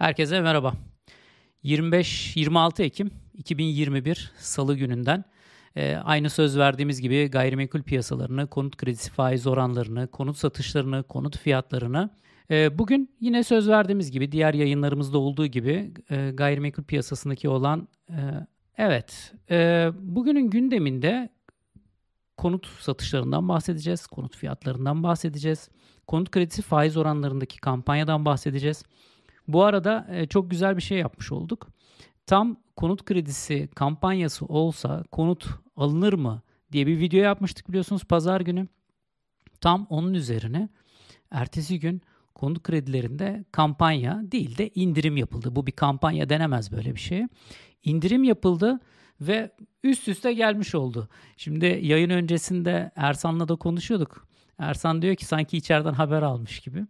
Herkese merhaba. 25-26 Ekim 2021 Salı gününden e, aynı söz verdiğimiz gibi gayrimenkul piyasalarını, konut kredisi faiz oranlarını, konut satışlarını, konut fiyatlarını e, bugün yine söz verdiğimiz gibi diğer yayınlarımızda olduğu gibi e, gayrimenkul piyasasındaki olan e, evet e, bugünün gündeminde konut satışlarından bahsedeceğiz, konut fiyatlarından bahsedeceğiz, konut kredisi faiz oranlarındaki kampanyadan bahsedeceğiz. Bu arada e, çok güzel bir şey yapmış olduk. Tam konut kredisi kampanyası olsa konut alınır mı diye bir video yapmıştık biliyorsunuz pazar günü. Tam onun üzerine ertesi gün konut kredilerinde kampanya değil de indirim yapıldı. Bu bir kampanya denemez böyle bir şey. İndirim yapıldı ve üst üste gelmiş oldu. Şimdi yayın öncesinde Ersan'la da konuşuyorduk. Ersan diyor ki sanki içeriden haber almış gibi.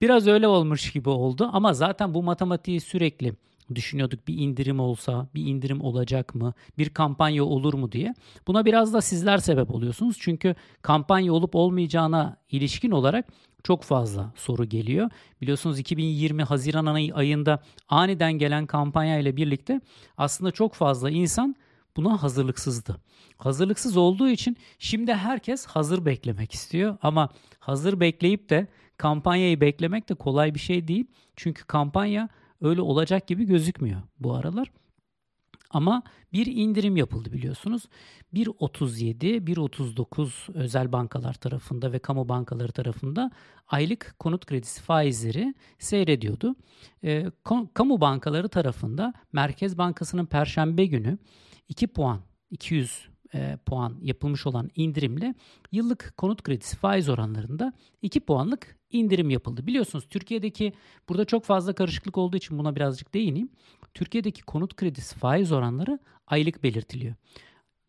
Biraz öyle olmuş gibi oldu ama zaten bu matematiği sürekli düşünüyorduk bir indirim olsa, bir indirim olacak mı, bir kampanya olur mu diye. Buna biraz da sizler sebep oluyorsunuz. Çünkü kampanya olup olmayacağına ilişkin olarak çok fazla soru geliyor. Biliyorsunuz 2020 Haziran ayında aniden gelen kampanya ile birlikte aslında çok fazla insan buna hazırlıksızdı. Hazırlıksız olduğu için şimdi herkes hazır beklemek istiyor ama hazır bekleyip de kampanyayı beklemek de kolay bir şey değil. Çünkü kampanya öyle olacak gibi gözükmüyor bu aralar. Ama bir indirim yapıldı biliyorsunuz. 1.37, 1.39 özel bankalar tarafında ve kamu bankaları tarafında aylık konut kredisi faizleri seyrediyordu. E, kamu bankaları tarafında Merkez Bankası'nın perşembe günü 2 puan 200 e, puan yapılmış olan indirimle yıllık konut kredisi faiz oranlarında 2 puanlık indirim yapıldı. Biliyorsunuz Türkiye'deki burada çok fazla karışıklık olduğu için buna birazcık değineyim. Türkiye'deki konut kredisi faiz oranları aylık belirtiliyor.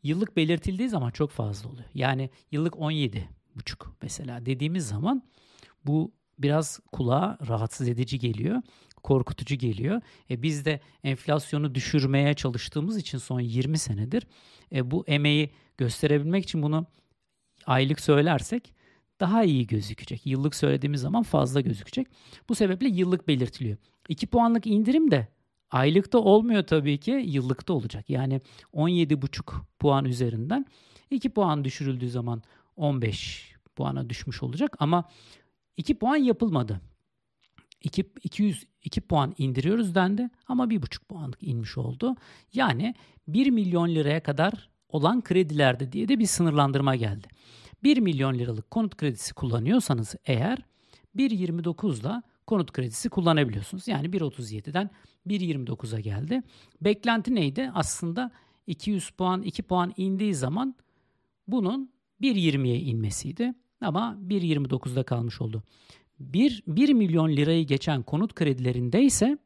Yıllık belirtildiği zaman çok fazla oluyor. Yani yıllık 17 buçuk mesela dediğimiz zaman bu biraz kulağa rahatsız edici geliyor korkutucu geliyor. E, biz de enflasyonu düşürmeye çalıştığımız için son 20 senedir e, bu emeği gösterebilmek için bunu aylık söylersek daha iyi gözükecek. Yıllık söylediğimiz zaman fazla gözükecek. Bu sebeple yıllık belirtiliyor. 2 puanlık indirim de aylıkta olmuyor tabii ki yıllıkta olacak. Yani 17,5 puan üzerinden 2 puan düşürüldüğü zaman 15 puana düşmüş olacak ama 2 puan yapılmadı. 2, 202 puan indiriyoruz dendi ama 1,5 puanlık inmiş oldu. Yani 1 milyon liraya kadar olan kredilerde diye de bir sınırlandırma geldi. 1 milyon liralık konut kredisi kullanıyorsanız eğer 1.29'da konut kredisi kullanabiliyorsunuz. Yani 1.37'den 1.29'a geldi. Beklenti neydi? Aslında 200 puan 2 puan indiği zaman bunun 1.20'ye inmesiydi. Ama 1.29'da kalmış oldu. 1, 1 milyon lirayı geçen konut kredilerinde ise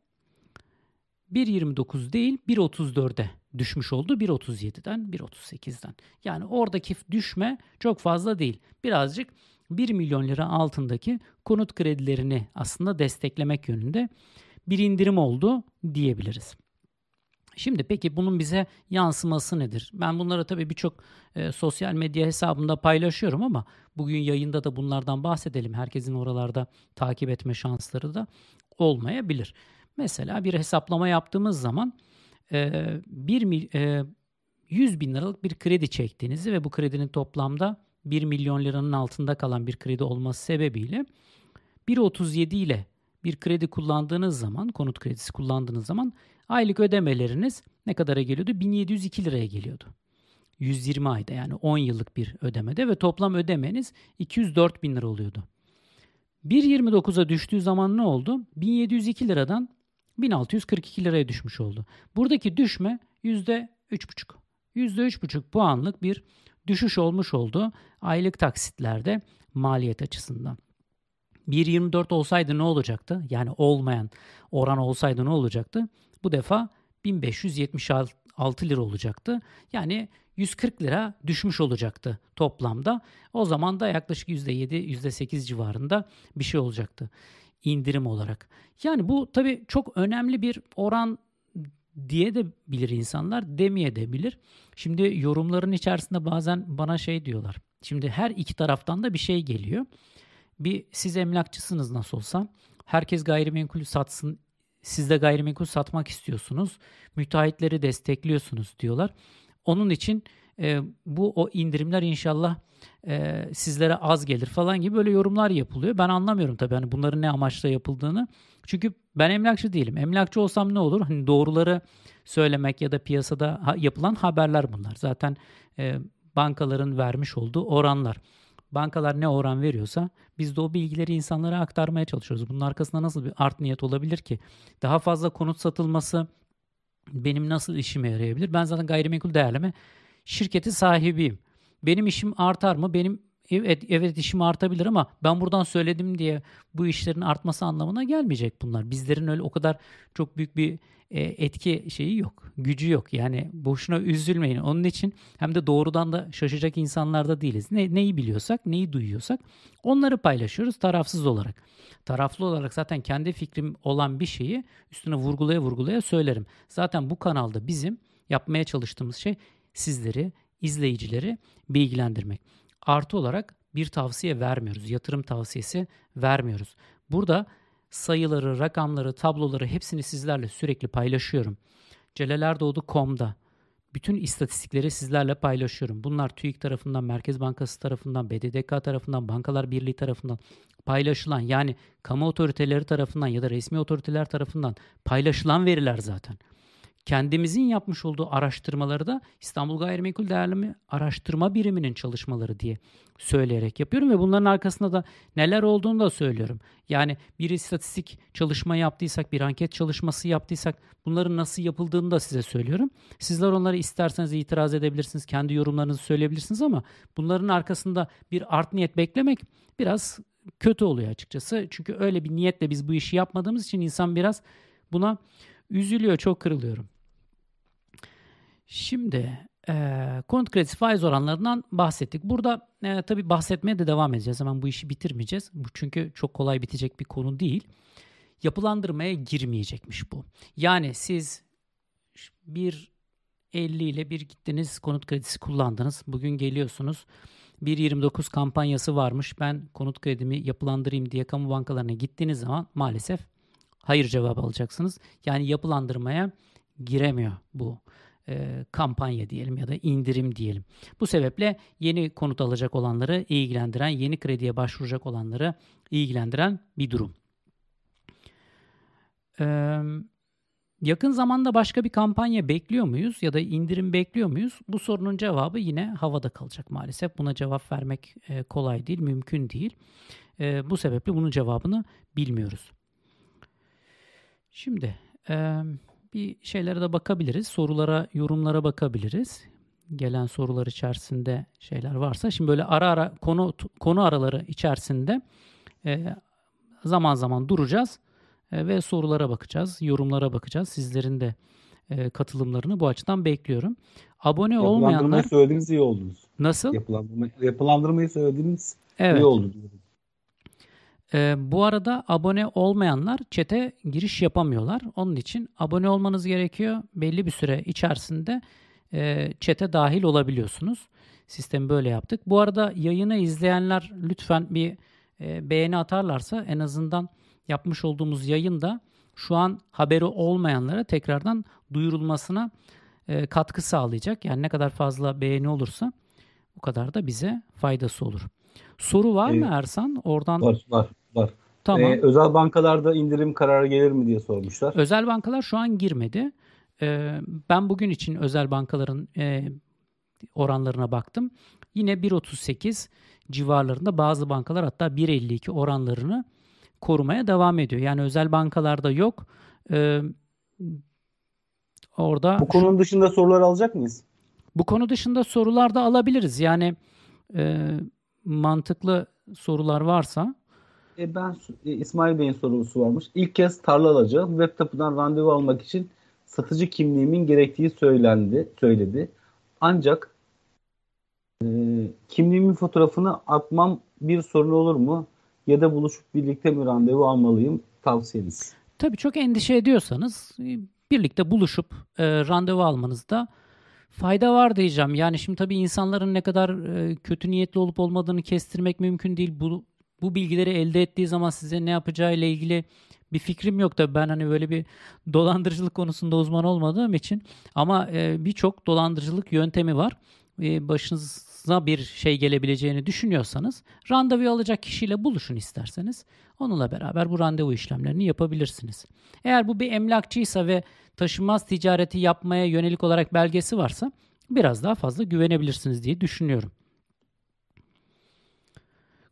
1.29 değil 1.34'e düşmüş oldu 1.37'den 1.38'den. Yani oradaki düşme çok fazla değil. Birazcık 1 milyon lira altındaki konut kredilerini aslında desteklemek yönünde bir indirim oldu diyebiliriz. Şimdi peki bunun bize yansıması nedir? Ben bunları tabii birçok e, sosyal medya hesabında paylaşıyorum ama bugün yayında da bunlardan bahsedelim. Herkesin oralarda takip etme şansları da olmayabilir. Mesela bir hesaplama yaptığımız zaman e, bir e, 100 bin liralık bir kredi çektiğinizi ve bu kredinin toplamda 1 milyon liranın altında kalan bir kredi olması sebebiyle 1.37 ile bir kredi kullandığınız zaman, konut kredisi kullandığınız zaman aylık ödemeleriniz ne kadara geliyordu? 1702 liraya geliyordu. 120 ayda yani 10 yıllık bir ödemede ve toplam ödemeniz 204 bin lira oluyordu. 1.29'a düştüğü zaman ne oldu? 1702 liradan 1642 liraya düşmüş oldu. Buradaki düşme %3,5. %3,5 puanlık bir düşüş olmuş oldu aylık taksitlerde maliyet açısından. 1.24 olsaydı ne olacaktı? Yani olmayan oran olsaydı ne olacaktı? Bu defa 1576 lira olacaktı. Yani 140 lira düşmüş olacaktı toplamda. O zaman da yaklaşık %7, %8 civarında bir şey olacaktı indirim olarak. Yani bu tabii çok önemli bir oran diye de bilir insanlar, demeye de bilir. Şimdi yorumların içerisinde bazen bana şey diyorlar. Şimdi her iki taraftan da bir şey geliyor. Bir siz emlakçısınız nasıl olsa. Herkes gayrimenkul satsın siz de gayrimenkul satmak istiyorsunuz. Müteahhitleri destekliyorsunuz diyorlar. Onun için e, bu o indirimler inşallah e, sizlere az gelir falan gibi böyle yorumlar yapılıyor. Ben anlamıyorum tabii hani bunların ne amaçla yapıldığını. Çünkü ben emlakçı değilim. Emlakçı olsam ne olur? Hani doğruları söylemek ya da piyasada ha, yapılan haberler bunlar. Zaten e, bankaların vermiş olduğu oranlar. Bankalar ne oran veriyorsa biz de o bilgileri insanlara aktarmaya çalışıyoruz. Bunun arkasında nasıl bir art niyet olabilir ki? Daha fazla konut satılması benim nasıl işime yarayabilir? Ben zaten gayrimenkul değerleme şirketi sahibiyim. Benim işim artar mı? Benim evet, evet işim artabilir ama ben buradan söyledim diye bu işlerin artması anlamına gelmeyecek bunlar. Bizlerin öyle o kadar çok büyük bir e, etki şeyi yok. Gücü yok. Yani boşuna üzülmeyin. Onun için hem de doğrudan da şaşacak insanlar da değiliz. Ne, neyi biliyorsak, neyi duyuyorsak onları paylaşıyoruz tarafsız olarak. Taraflı olarak zaten kendi fikrim olan bir şeyi üstüne vurgulaya vurgulaya söylerim. Zaten bu kanalda bizim yapmaya çalıştığımız şey sizleri, izleyicileri bilgilendirmek. Artı olarak bir tavsiye vermiyoruz. Yatırım tavsiyesi vermiyoruz. Burada sayıları, rakamları, tabloları hepsini sizlerle sürekli paylaşıyorum. Celalerdoğdu.com'da bütün istatistikleri sizlerle paylaşıyorum. Bunlar TÜİK tarafından, Merkez Bankası tarafından, BDDK tarafından, Bankalar Birliği tarafından paylaşılan yani kamu otoriteleri tarafından ya da resmi otoriteler tarafından paylaşılan veriler zaten kendimizin yapmış olduğu araştırmaları da İstanbul Gayrimenkul Değerleme Araştırma Biriminin çalışmaları diye söyleyerek yapıyorum ve bunların arkasında da neler olduğunu da söylüyorum. Yani bir istatistik çalışma yaptıysak, bir anket çalışması yaptıysak bunların nasıl yapıldığını da size söylüyorum. Sizler onları isterseniz itiraz edebilirsiniz, kendi yorumlarınızı söyleyebilirsiniz ama bunların arkasında bir art niyet beklemek biraz kötü oluyor açıkçası. Çünkü öyle bir niyetle biz bu işi yapmadığımız için insan biraz buna üzülüyor, çok kırılıyorum. Şimdi e, konut kredisi faiz oranlarından bahsettik. Burada e, tabii bahsetmeye de devam edeceğiz. Hemen bu işi bitirmeyeceğiz. Bu çünkü çok kolay bitecek bir konu değil. Yapılandırmaya girmeyecekmiş bu. Yani siz bir 50 ile bir gittiniz konut kredisi kullandınız. Bugün geliyorsunuz. 1.29 kampanyası varmış. Ben konut kredimi yapılandırayım diye kamu bankalarına gittiğiniz zaman maalesef hayır cevabı alacaksınız. Yani yapılandırmaya giremiyor bu e, kampanya diyelim ya da indirim diyelim. Bu sebeple yeni konut alacak olanları ilgilendiren, yeni krediye başvuracak olanları ilgilendiren bir durum. Ee, yakın zamanda başka bir kampanya bekliyor muyuz ya da indirim bekliyor muyuz? Bu sorunun cevabı yine havada kalacak maalesef. Buna cevap vermek e, kolay değil, mümkün değil. E, bu sebeple bunun cevabını bilmiyoruz. Şimdi e, bir şeylere de bakabiliriz. Sorulara, yorumlara bakabiliriz. Gelen sorular içerisinde şeyler varsa. Şimdi böyle ara ara konu konu araları içerisinde e, zaman zaman duracağız e, ve sorulara bakacağız, yorumlara bakacağız. Sizlerin de e, katılımlarını bu açıdan bekliyorum. Abone olmayanlar... Yapılandırmayı söylediğiniz iyi oldunuz. Nasıl? Yapılandırma, yapılandırmayı söylediğiniz evet. iyi oldu. Ee, bu arada abone olmayanlar çete giriş yapamıyorlar. Onun için abone olmanız gerekiyor. Belli bir süre içerisinde e, çete dahil olabiliyorsunuz. Sistemi böyle yaptık. Bu arada yayını izleyenler lütfen bir e, beğeni atarlarsa en azından yapmış olduğumuz yayında şu an haberi olmayanlara tekrardan duyurulmasına e, katkı sağlayacak. Yani ne kadar fazla beğeni olursa o kadar da bize faydası olur. Soru var mı Ersan? Oradan var var var. Tamam. Ee, özel bankalarda indirim kararı gelir mi diye sormuşlar. Özel bankalar şu an girmedi. Ee, ben bugün için özel bankaların e, oranlarına baktım. Yine 1.38 civarlarında bazı bankalar hatta 1.52 oranlarını korumaya devam ediyor. Yani özel bankalarda yok. Ee, orada Bu konunun dışında sorular alacak mıyız? Bu konu dışında sorular da alabiliriz. Yani e, mantıklı sorular varsa e ben e, İsmail Bey'in sorusu varmış. İlk kez tarla alacağım. Web tapudan randevu almak için satıcı kimliğimin gerektiği söylendi, söyledi. Ancak e, kimliğimin fotoğrafını atmam bir sorun olur mu? Ya da buluşup birlikte mi randevu almalıyım? Tavsiyeniz. Tabii çok endişe ediyorsanız e, birlikte buluşup e, randevu almanızda fayda var diyeceğim. Yani şimdi tabii insanların ne kadar e, kötü niyetli olup olmadığını kestirmek mümkün değil. Bu bu bilgileri elde ettiği zaman size ne yapacağı ile ilgili bir fikrim yok da ben hani böyle bir dolandırıcılık konusunda uzman olmadığım için ama e, birçok dolandırıcılık yöntemi var. E, başınıza bir şey gelebileceğini düşünüyorsanız randevu alacak kişiyle buluşun isterseniz. Onunla beraber bu randevu işlemlerini yapabilirsiniz. Eğer bu bir emlakçıysa ve taşınmaz ticareti yapmaya yönelik olarak belgesi varsa biraz daha fazla güvenebilirsiniz diye düşünüyorum.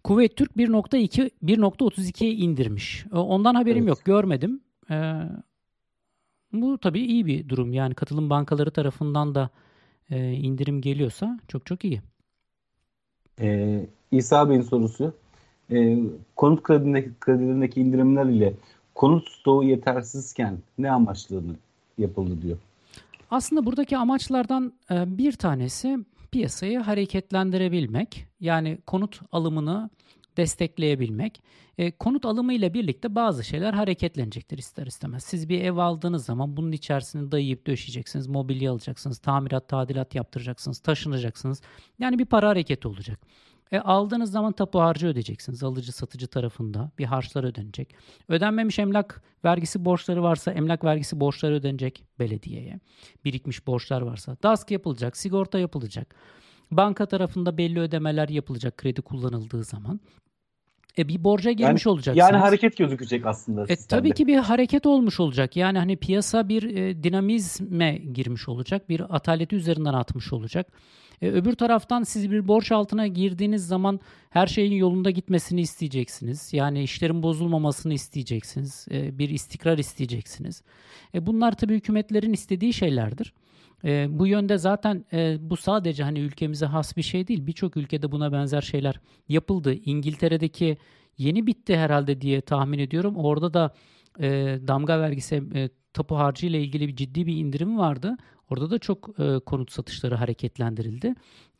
Kuveyt Türk 1.2 1.32'ye indirmiş. E, ondan haberim evet. yok, görmedim. Ee, bu tabii iyi bir durum. Yani katılım bankaları tarafından da e, indirim geliyorsa çok çok iyi. Ee, İsa Bey'in sorusu. Ee, konut kredilerindeki, kredilerindeki indirimler ile konut stoğu yetersizken ne amaçlı yapıldı diyor. Aslında buradaki amaçlardan e, bir tanesi piyasayı hareketlendirebilmek. Yani konut alımını destekleyebilmek. E, konut alımı ile birlikte bazı şeyler hareketlenecektir ister istemez. Siz bir ev aldığınız zaman bunun içerisine dayayıp döşeyeceksiniz, mobilya alacaksınız, tamirat, tadilat yaptıracaksınız, taşınacaksınız. Yani bir para hareketi olacak. E, aldığınız zaman tapu harcı ödeyeceksiniz. Alıcı satıcı tarafında bir harçlar ödenecek. Ödenmemiş emlak vergisi borçları varsa emlak vergisi borçları ödenecek belediyeye. Birikmiş borçlar varsa DASK yapılacak, sigorta yapılacak. Banka tarafında belli ödemeler yapılacak kredi kullanıldığı zaman. E bir borca girmiş yani, olacaksınız. Yani hareket gözükecek aslında. E, tabii ki bir hareket olmuş olacak. Yani hani piyasa bir e, dinamizme girmiş olacak. Bir ataleti üzerinden atmış olacak. E, öbür taraftan siz bir borç altına girdiğiniz zaman her şeyin yolunda gitmesini isteyeceksiniz. Yani işlerin bozulmamasını isteyeceksiniz. E, bir istikrar isteyeceksiniz. E, bunlar tabii hükümetlerin istediği şeylerdir. E, bu yönde zaten e, bu sadece hani ülkemize has bir şey değil. Birçok ülkede buna benzer şeyler yapıldı. İngiltere'deki yeni bitti herhalde diye tahmin ediyorum. Orada da e, damga vergisi e, tapu harcı ile ilgili bir ciddi bir indirim vardı. Orada da çok e, konut satışları hareketlendirildi.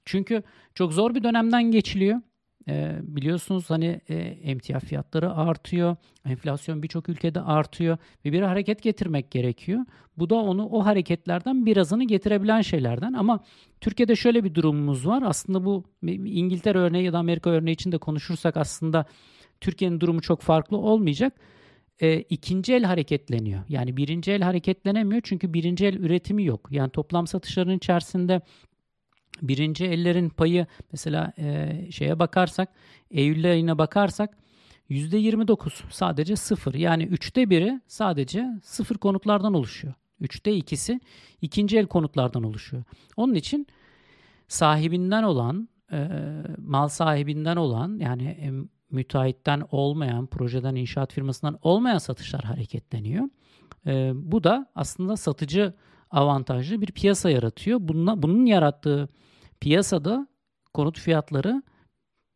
Çünkü çok zor bir dönemden geçiliyor. E, biliyorsunuz hani e, emtia fiyatları artıyor. Enflasyon birçok ülkede artıyor ve bir hareket getirmek gerekiyor. Bu da onu o hareketlerden birazını getirebilen şeylerden ama Türkiye'de şöyle bir durumumuz var. Aslında bu İngiltere örneği ya da Amerika örneği için de konuşursak aslında Türkiye'nin durumu çok farklı olmayacak e, ikinci el hareketleniyor. Yani birinci el hareketlenemiyor çünkü birinci el üretimi yok. Yani toplam satışların içerisinde birinci ellerin payı mesela e, şeye bakarsak Eylül ayına bakarsak %29 sadece sıfır. Yani üçte biri sadece sıfır konutlardan oluşuyor. Üçte ikisi ikinci el konutlardan oluşuyor. Onun için sahibinden olan, e, mal sahibinden olan yani müteahhitten olmayan, projeden, inşaat firmasından olmayan satışlar hareketleniyor. E, bu da aslında satıcı avantajlı bir piyasa yaratıyor. Bununla, bunun yarattığı piyasada konut fiyatları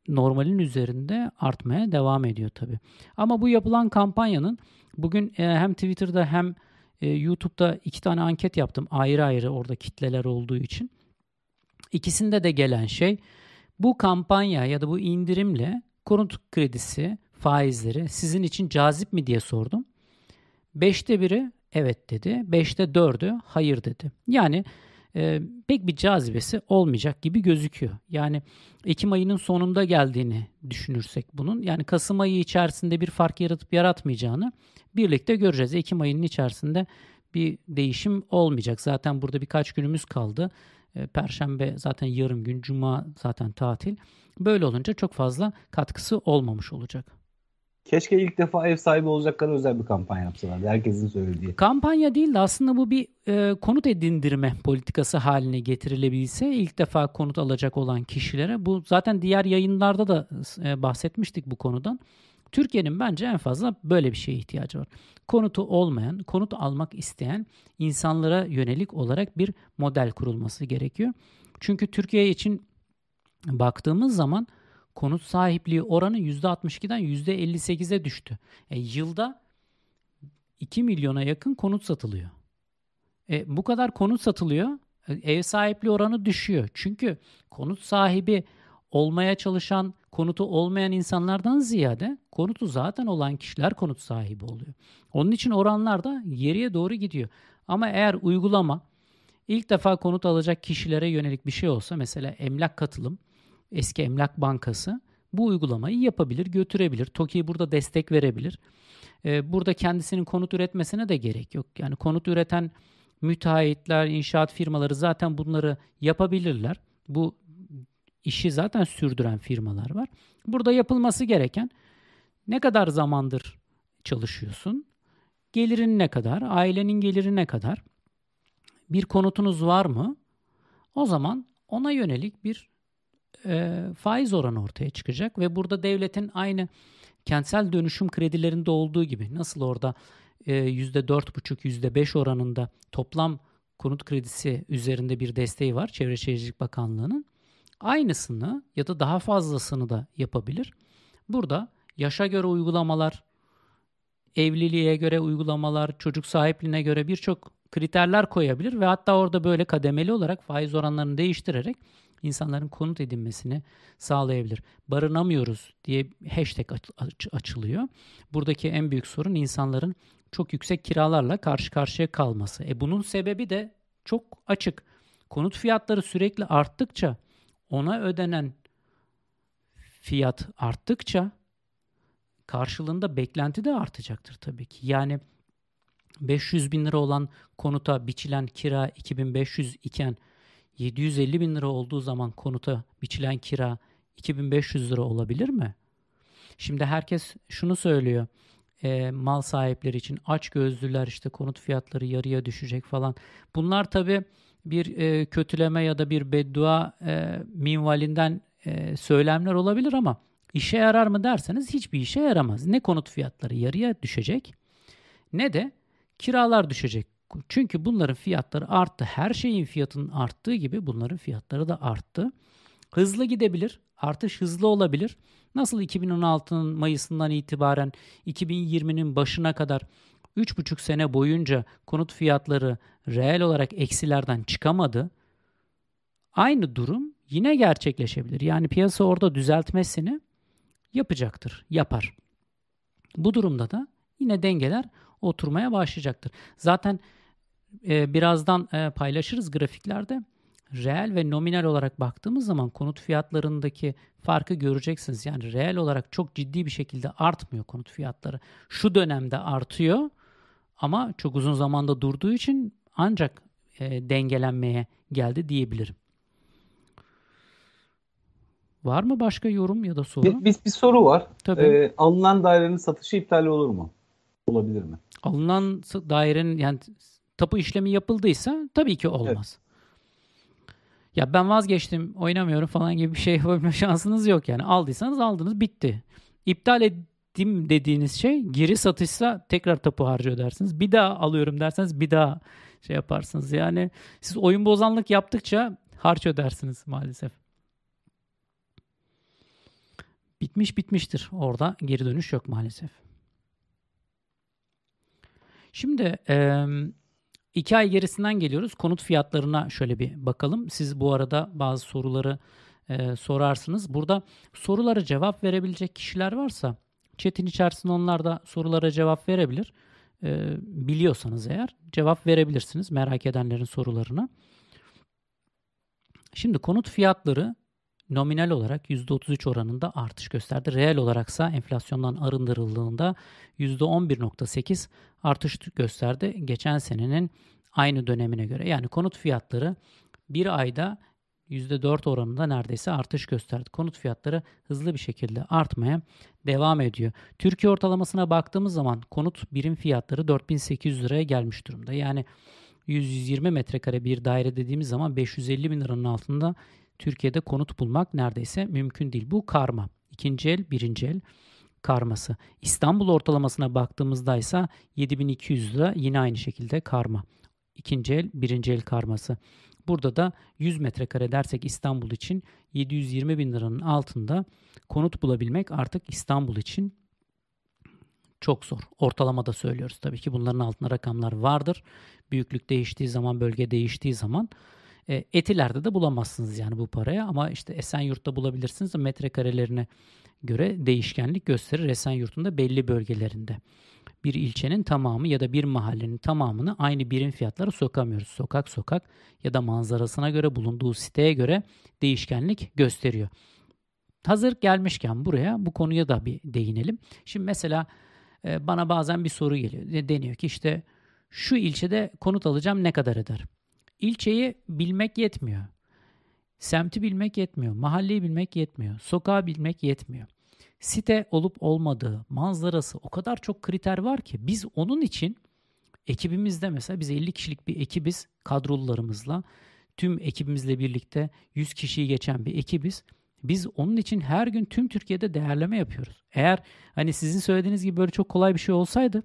normalin üzerinde artmaya devam ediyor tabii. Ama bu yapılan kampanyanın bugün e, hem Twitter'da hem e, YouTube'da iki tane anket yaptım ayrı ayrı orada kitleler olduğu için. İkisinde de gelen şey bu kampanya ya da bu indirimle konut kredisi faizleri sizin için cazip mi diye sordum. Beşte biri evet dedi. Beşte dördü hayır dedi. Yani e, pek bir cazibesi olmayacak gibi gözüküyor. Yani Ekim ayının sonunda geldiğini düşünürsek bunun yani Kasım ayı içerisinde bir fark yaratıp yaratmayacağını birlikte göreceğiz. Ekim ayının içerisinde bir değişim olmayacak. Zaten burada birkaç günümüz kaldı. E, Perşembe zaten yarım gün, Cuma zaten tatil. Böyle olunca çok fazla katkısı olmamış olacak. Keşke ilk defa ev sahibi olacakları özel bir kampanya yapsalardı. Herkesin söylediği. Kampanya değil de aslında bu bir e, konut edindirme politikası haline getirilebilse ilk defa konut alacak olan kişilere bu zaten diğer yayınlarda da e, bahsetmiştik bu konudan. Türkiye'nin bence en fazla böyle bir şeye ihtiyacı var. Konutu olmayan, konut almak isteyen insanlara yönelik olarak bir model kurulması gerekiyor. Çünkü Türkiye için baktığımız zaman konut sahipliği oranı %62'den %58'e düştü. E, yılda 2 milyona yakın konut satılıyor. E, bu kadar konut satılıyor. E, ev sahipliği oranı düşüyor. Çünkü konut sahibi olmaya çalışan, konutu olmayan insanlardan ziyade konutu zaten olan kişiler konut sahibi oluyor. Onun için oranlar da geriye doğru gidiyor. Ama eğer uygulama ilk defa konut alacak kişilere yönelik bir şey olsa mesela emlak katılım eski Emlak Bankası bu uygulamayı yapabilir, götürebilir. TOKİ burada destek verebilir. E, burada kendisinin konut üretmesine de gerek yok. Yani konut üreten müteahhitler, inşaat firmaları zaten bunları yapabilirler. Bu işi zaten sürdüren firmalar var. Burada yapılması gereken ne kadar zamandır çalışıyorsun? Gelirin ne kadar? Ailenin geliri ne kadar? Bir konutunuz var mı? O zaman ona yönelik bir e, faiz oranı ortaya çıkacak ve burada devletin aynı kentsel dönüşüm kredilerinde olduğu gibi nasıl orada e, %4,5 %5 oranında toplam konut kredisi üzerinde bir desteği var Çevre Şehircilik Bakanlığı'nın. Aynısını ya da daha fazlasını da yapabilir. Burada yaşa göre uygulamalar, evliliğe göre uygulamalar, çocuk sahipliğine göre birçok kriterler koyabilir ve hatta orada böyle kademeli olarak faiz oranlarını değiştirerek insanların konut edinmesini sağlayabilir. Barınamıyoruz diye hashtag aç- açılıyor. Buradaki en büyük sorun insanların çok yüksek kiralarla karşı karşıya kalması. E bunun sebebi de çok açık. Konut fiyatları sürekli arttıkça ona ödenen fiyat arttıkça karşılığında beklenti de artacaktır tabii ki. Yani 500 bin lira olan konuta biçilen kira 2500 iken 750 bin lira olduğu zaman konuta biçilen kira 2500 lira olabilir mi? Şimdi herkes şunu söylüyor. E, mal sahipleri için aç gözlüler işte konut fiyatları yarıya düşecek falan. Bunlar tabii bir e, kötüleme ya da bir beddua e, minvalinden e, söylemler olabilir ama işe yarar mı derseniz hiçbir işe yaramaz. Ne konut fiyatları yarıya düşecek ne de kiralar düşecek. Çünkü bunların fiyatları arttı. Her şeyin fiyatının arttığı gibi bunların fiyatları da arttı. Hızlı gidebilir. Artış hızlı olabilir. Nasıl 2016'nın Mayıs'ından itibaren 2020'nin başına kadar 3,5 sene boyunca konut fiyatları reel olarak eksilerden çıkamadı. Aynı durum yine gerçekleşebilir. Yani piyasa orada düzeltmesini yapacaktır, yapar. Bu durumda da yine dengeler oturmaya başlayacaktır. Zaten e, birazdan e, paylaşırız grafiklerde. Reel ve nominal olarak baktığımız zaman konut fiyatlarındaki farkı göreceksiniz. Yani reel olarak çok ciddi bir şekilde artmıyor konut fiyatları. Şu dönemde artıyor ama çok uzun zamanda durduğu için ancak e, dengelenmeye geldi diyebilirim. Var mı başka yorum ya da soru? Bir, bir, bir soru var. Tabii. Ee, alınan dairenin satışı iptal olur mu? Olabilir mi? Alınan dairenin yani tapu işlemi yapıldıysa tabii ki olmaz. Evet. Ya ben vazgeçtim oynamıyorum falan gibi bir şey yapabilme şansınız yok yani. Aldıysanız aldınız bitti. İptal ettim dediğiniz şey geri satışsa tekrar tapu harcıyor dersiniz. Bir daha alıyorum derseniz bir daha şey yaparsınız. Yani siz oyun bozanlık yaptıkça harç ödersiniz maalesef. Bitmiş bitmiştir. Orada geri dönüş yok maalesef. Şimdi e, iki ay gerisinden geliyoruz. Konut fiyatlarına şöyle bir bakalım. Siz bu arada bazı soruları e, sorarsınız. Burada sorulara cevap verebilecek kişiler varsa chat'in içerisinde onlar da sorulara cevap verebilir. E, biliyorsanız eğer cevap verebilirsiniz merak edenlerin sorularına. Şimdi konut fiyatları nominal olarak %33 oranında artış gösterdi. Reel olaraksa enflasyondan arındırıldığında %11.8 artış gösterdi geçen senenin aynı dönemine göre. Yani konut fiyatları bir ayda %4 oranında neredeyse artış gösterdi. Konut fiyatları hızlı bir şekilde artmaya devam ediyor. Türkiye ortalamasına baktığımız zaman konut birim fiyatları 4800 liraya gelmiş durumda. Yani 100-120 metrekare bir daire dediğimiz zaman 550 bin liranın altında Türkiye'de konut bulmak neredeyse mümkün değil. Bu karma. İkinci el, birinci el karması. İstanbul ortalamasına baktığımızda ise 7200 lira yine aynı şekilde karma. İkinci el, birinci el karması. Burada da 100 metrekare dersek İstanbul için 720 bin liranın altında konut bulabilmek artık İstanbul için çok zor. Ortalamada söylüyoruz tabii ki bunların altında rakamlar vardır. Büyüklük değiştiği zaman, bölge değiştiği zaman e, etilerde de bulamazsınız yani bu paraya ama işte Esenyurt'ta bulabilirsiniz. Metrekarelerine göre değişkenlik gösterir Esenyurt'un belli bölgelerinde. Bir ilçenin tamamı ya da bir mahallenin tamamını aynı birim fiyatlara sokamıyoruz. Sokak sokak ya da manzarasına göre bulunduğu siteye göre değişkenlik gösteriyor. Hazır gelmişken buraya bu konuya da bir değinelim. Şimdi mesela e, bana bazen bir soru geliyor. Deniyor ki işte şu ilçede konut alacağım ne kadar eder? İlçeyi bilmek yetmiyor. Semti bilmek yetmiyor. Mahalleyi bilmek yetmiyor. Sokağı bilmek yetmiyor. Site olup olmadığı, manzarası o kadar çok kriter var ki biz onun için ekibimizde mesela biz 50 kişilik bir ekibiz kadrolularımızla. Tüm ekibimizle birlikte 100 kişiyi geçen bir ekibiz. Biz onun için her gün tüm Türkiye'de değerleme yapıyoruz. Eğer hani sizin söylediğiniz gibi böyle çok kolay bir şey olsaydı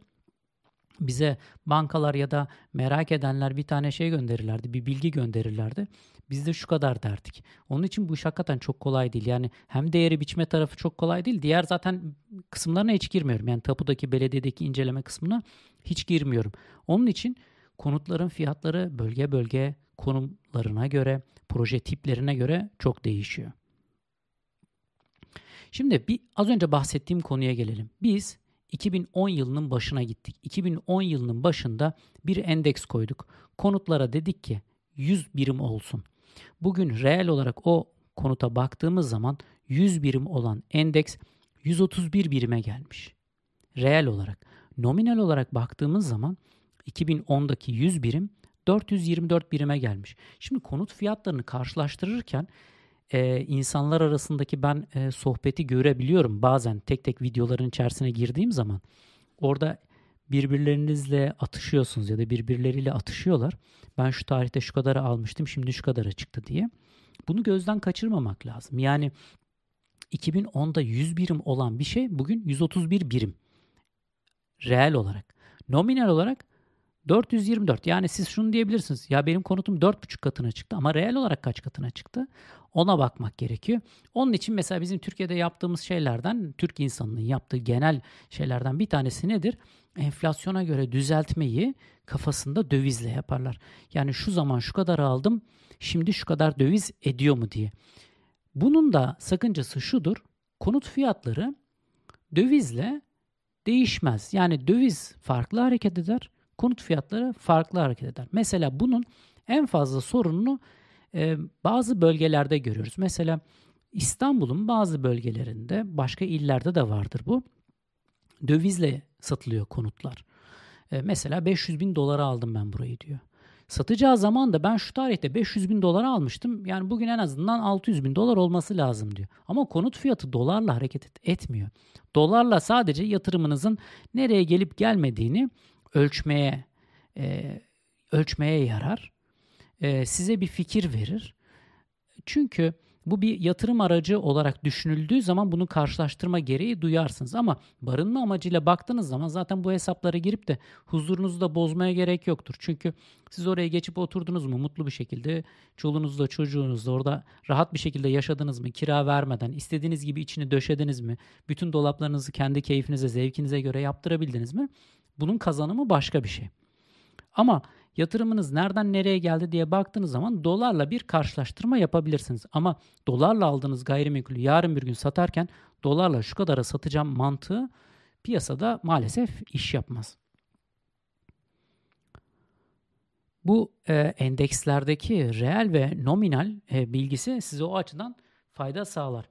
bize bankalar ya da merak edenler bir tane şey gönderirlerdi, bir bilgi gönderirlerdi. Biz de şu kadar derdik. Onun için bu iş hakikaten çok kolay değil. Yani hem değeri biçme tarafı çok kolay değil. Diğer zaten kısımlarına hiç girmiyorum. Yani tapudaki, belediyedeki inceleme kısmına hiç girmiyorum. Onun için konutların fiyatları bölge bölge konumlarına göre, proje tiplerine göre çok değişiyor. Şimdi bir az önce bahsettiğim konuya gelelim. Biz 2010 yılının başına gittik. 2010 yılının başında bir endeks koyduk. Konutlara dedik ki 100 birim olsun. Bugün reel olarak o konuta baktığımız zaman 100 birim olan endeks 131 birime gelmiş. Reel olarak. Nominal olarak baktığımız zaman 2010'daki 100 birim 424 birime gelmiş. Şimdi konut fiyatlarını karşılaştırırken e, insanlar arasındaki ben e, sohbeti görebiliyorum. Bazen tek tek videoların içerisine girdiğim zaman orada birbirlerinizle atışıyorsunuz ya da birbirleriyle atışıyorlar. Ben şu tarihte şu kadara almıştım şimdi şu kadara çıktı diye. Bunu gözden kaçırmamak lazım. Yani 2010'da 100 birim olan bir şey bugün 131 birim. Reel olarak. Nominal olarak 424. Yani siz şunu diyebilirsiniz. Ya benim konutum 4,5 katına çıktı ama reel olarak kaç katına çıktı? Ona bakmak gerekiyor. Onun için mesela bizim Türkiye'de yaptığımız şeylerden, Türk insanının yaptığı genel şeylerden bir tanesi nedir? Enflasyona göre düzeltmeyi kafasında dövizle yaparlar. Yani şu zaman şu kadar aldım, şimdi şu kadar döviz ediyor mu diye. Bunun da sakıncası şudur. Konut fiyatları dövizle değişmez. Yani döviz farklı hareket eder konut fiyatları farklı hareket eder. Mesela bunun en fazla sorununu e, bazı bölgelerde görüyoruz. Mesela İstanbul'un bazı bölgelerinde başka illerde de vardır bu. Dövizle satılıyor konutlar. E, mesela 500 bin dolara aldım ben burayı diyor. Satacağı zaman da ben şu tarihte 500 bin dolara almıştım. Yani bugün en azından 600 bin dolar olması lazım diyor. Ama konut fiyatı dolarla hareket et, etmiyor. Dolarla sadece yatırımınızın nereye gelip gelmediğini ölçmeye e, ölçmeye yarar. E, size bir fikir verir. Çünkü bu bir yatırım aracı olarak düşünüldüğü zaman bunu karşılaştırma gereği duyarsınız. Ama barınma amacıyla baktığınız zaman zaten bu hesaplara girip de huzurunuzu da bozmaya gerek yoktur. Çünkü siz oraya geçip oturdunuz mu mutlu bir şekilde çoluğunuzla çocuğunuzla orada rahat bir şekilde yaşadınız mı? Kira vermeden istediğiniz gibi içini döşediniz mi? Bütün dolaplarınızı kendi keyfinize, zevkinize göre yaptırabildiniz mi? Bunun kazanımı başka bir şey. Ama yatırımınız nereden nereye geldi diye baktığınız zaman dolarla bir karşılaştırma yapabilirsiniz. Ama dolarla aldığınız gayrimenkulü yarın bir gün satarken dolarla şu kadara satacağım mantığı piyasada maalesef iş yapmaz. Bu e, endekslerdeki reel ve nominal e, bilgisi size o açıdan fayda sağlar.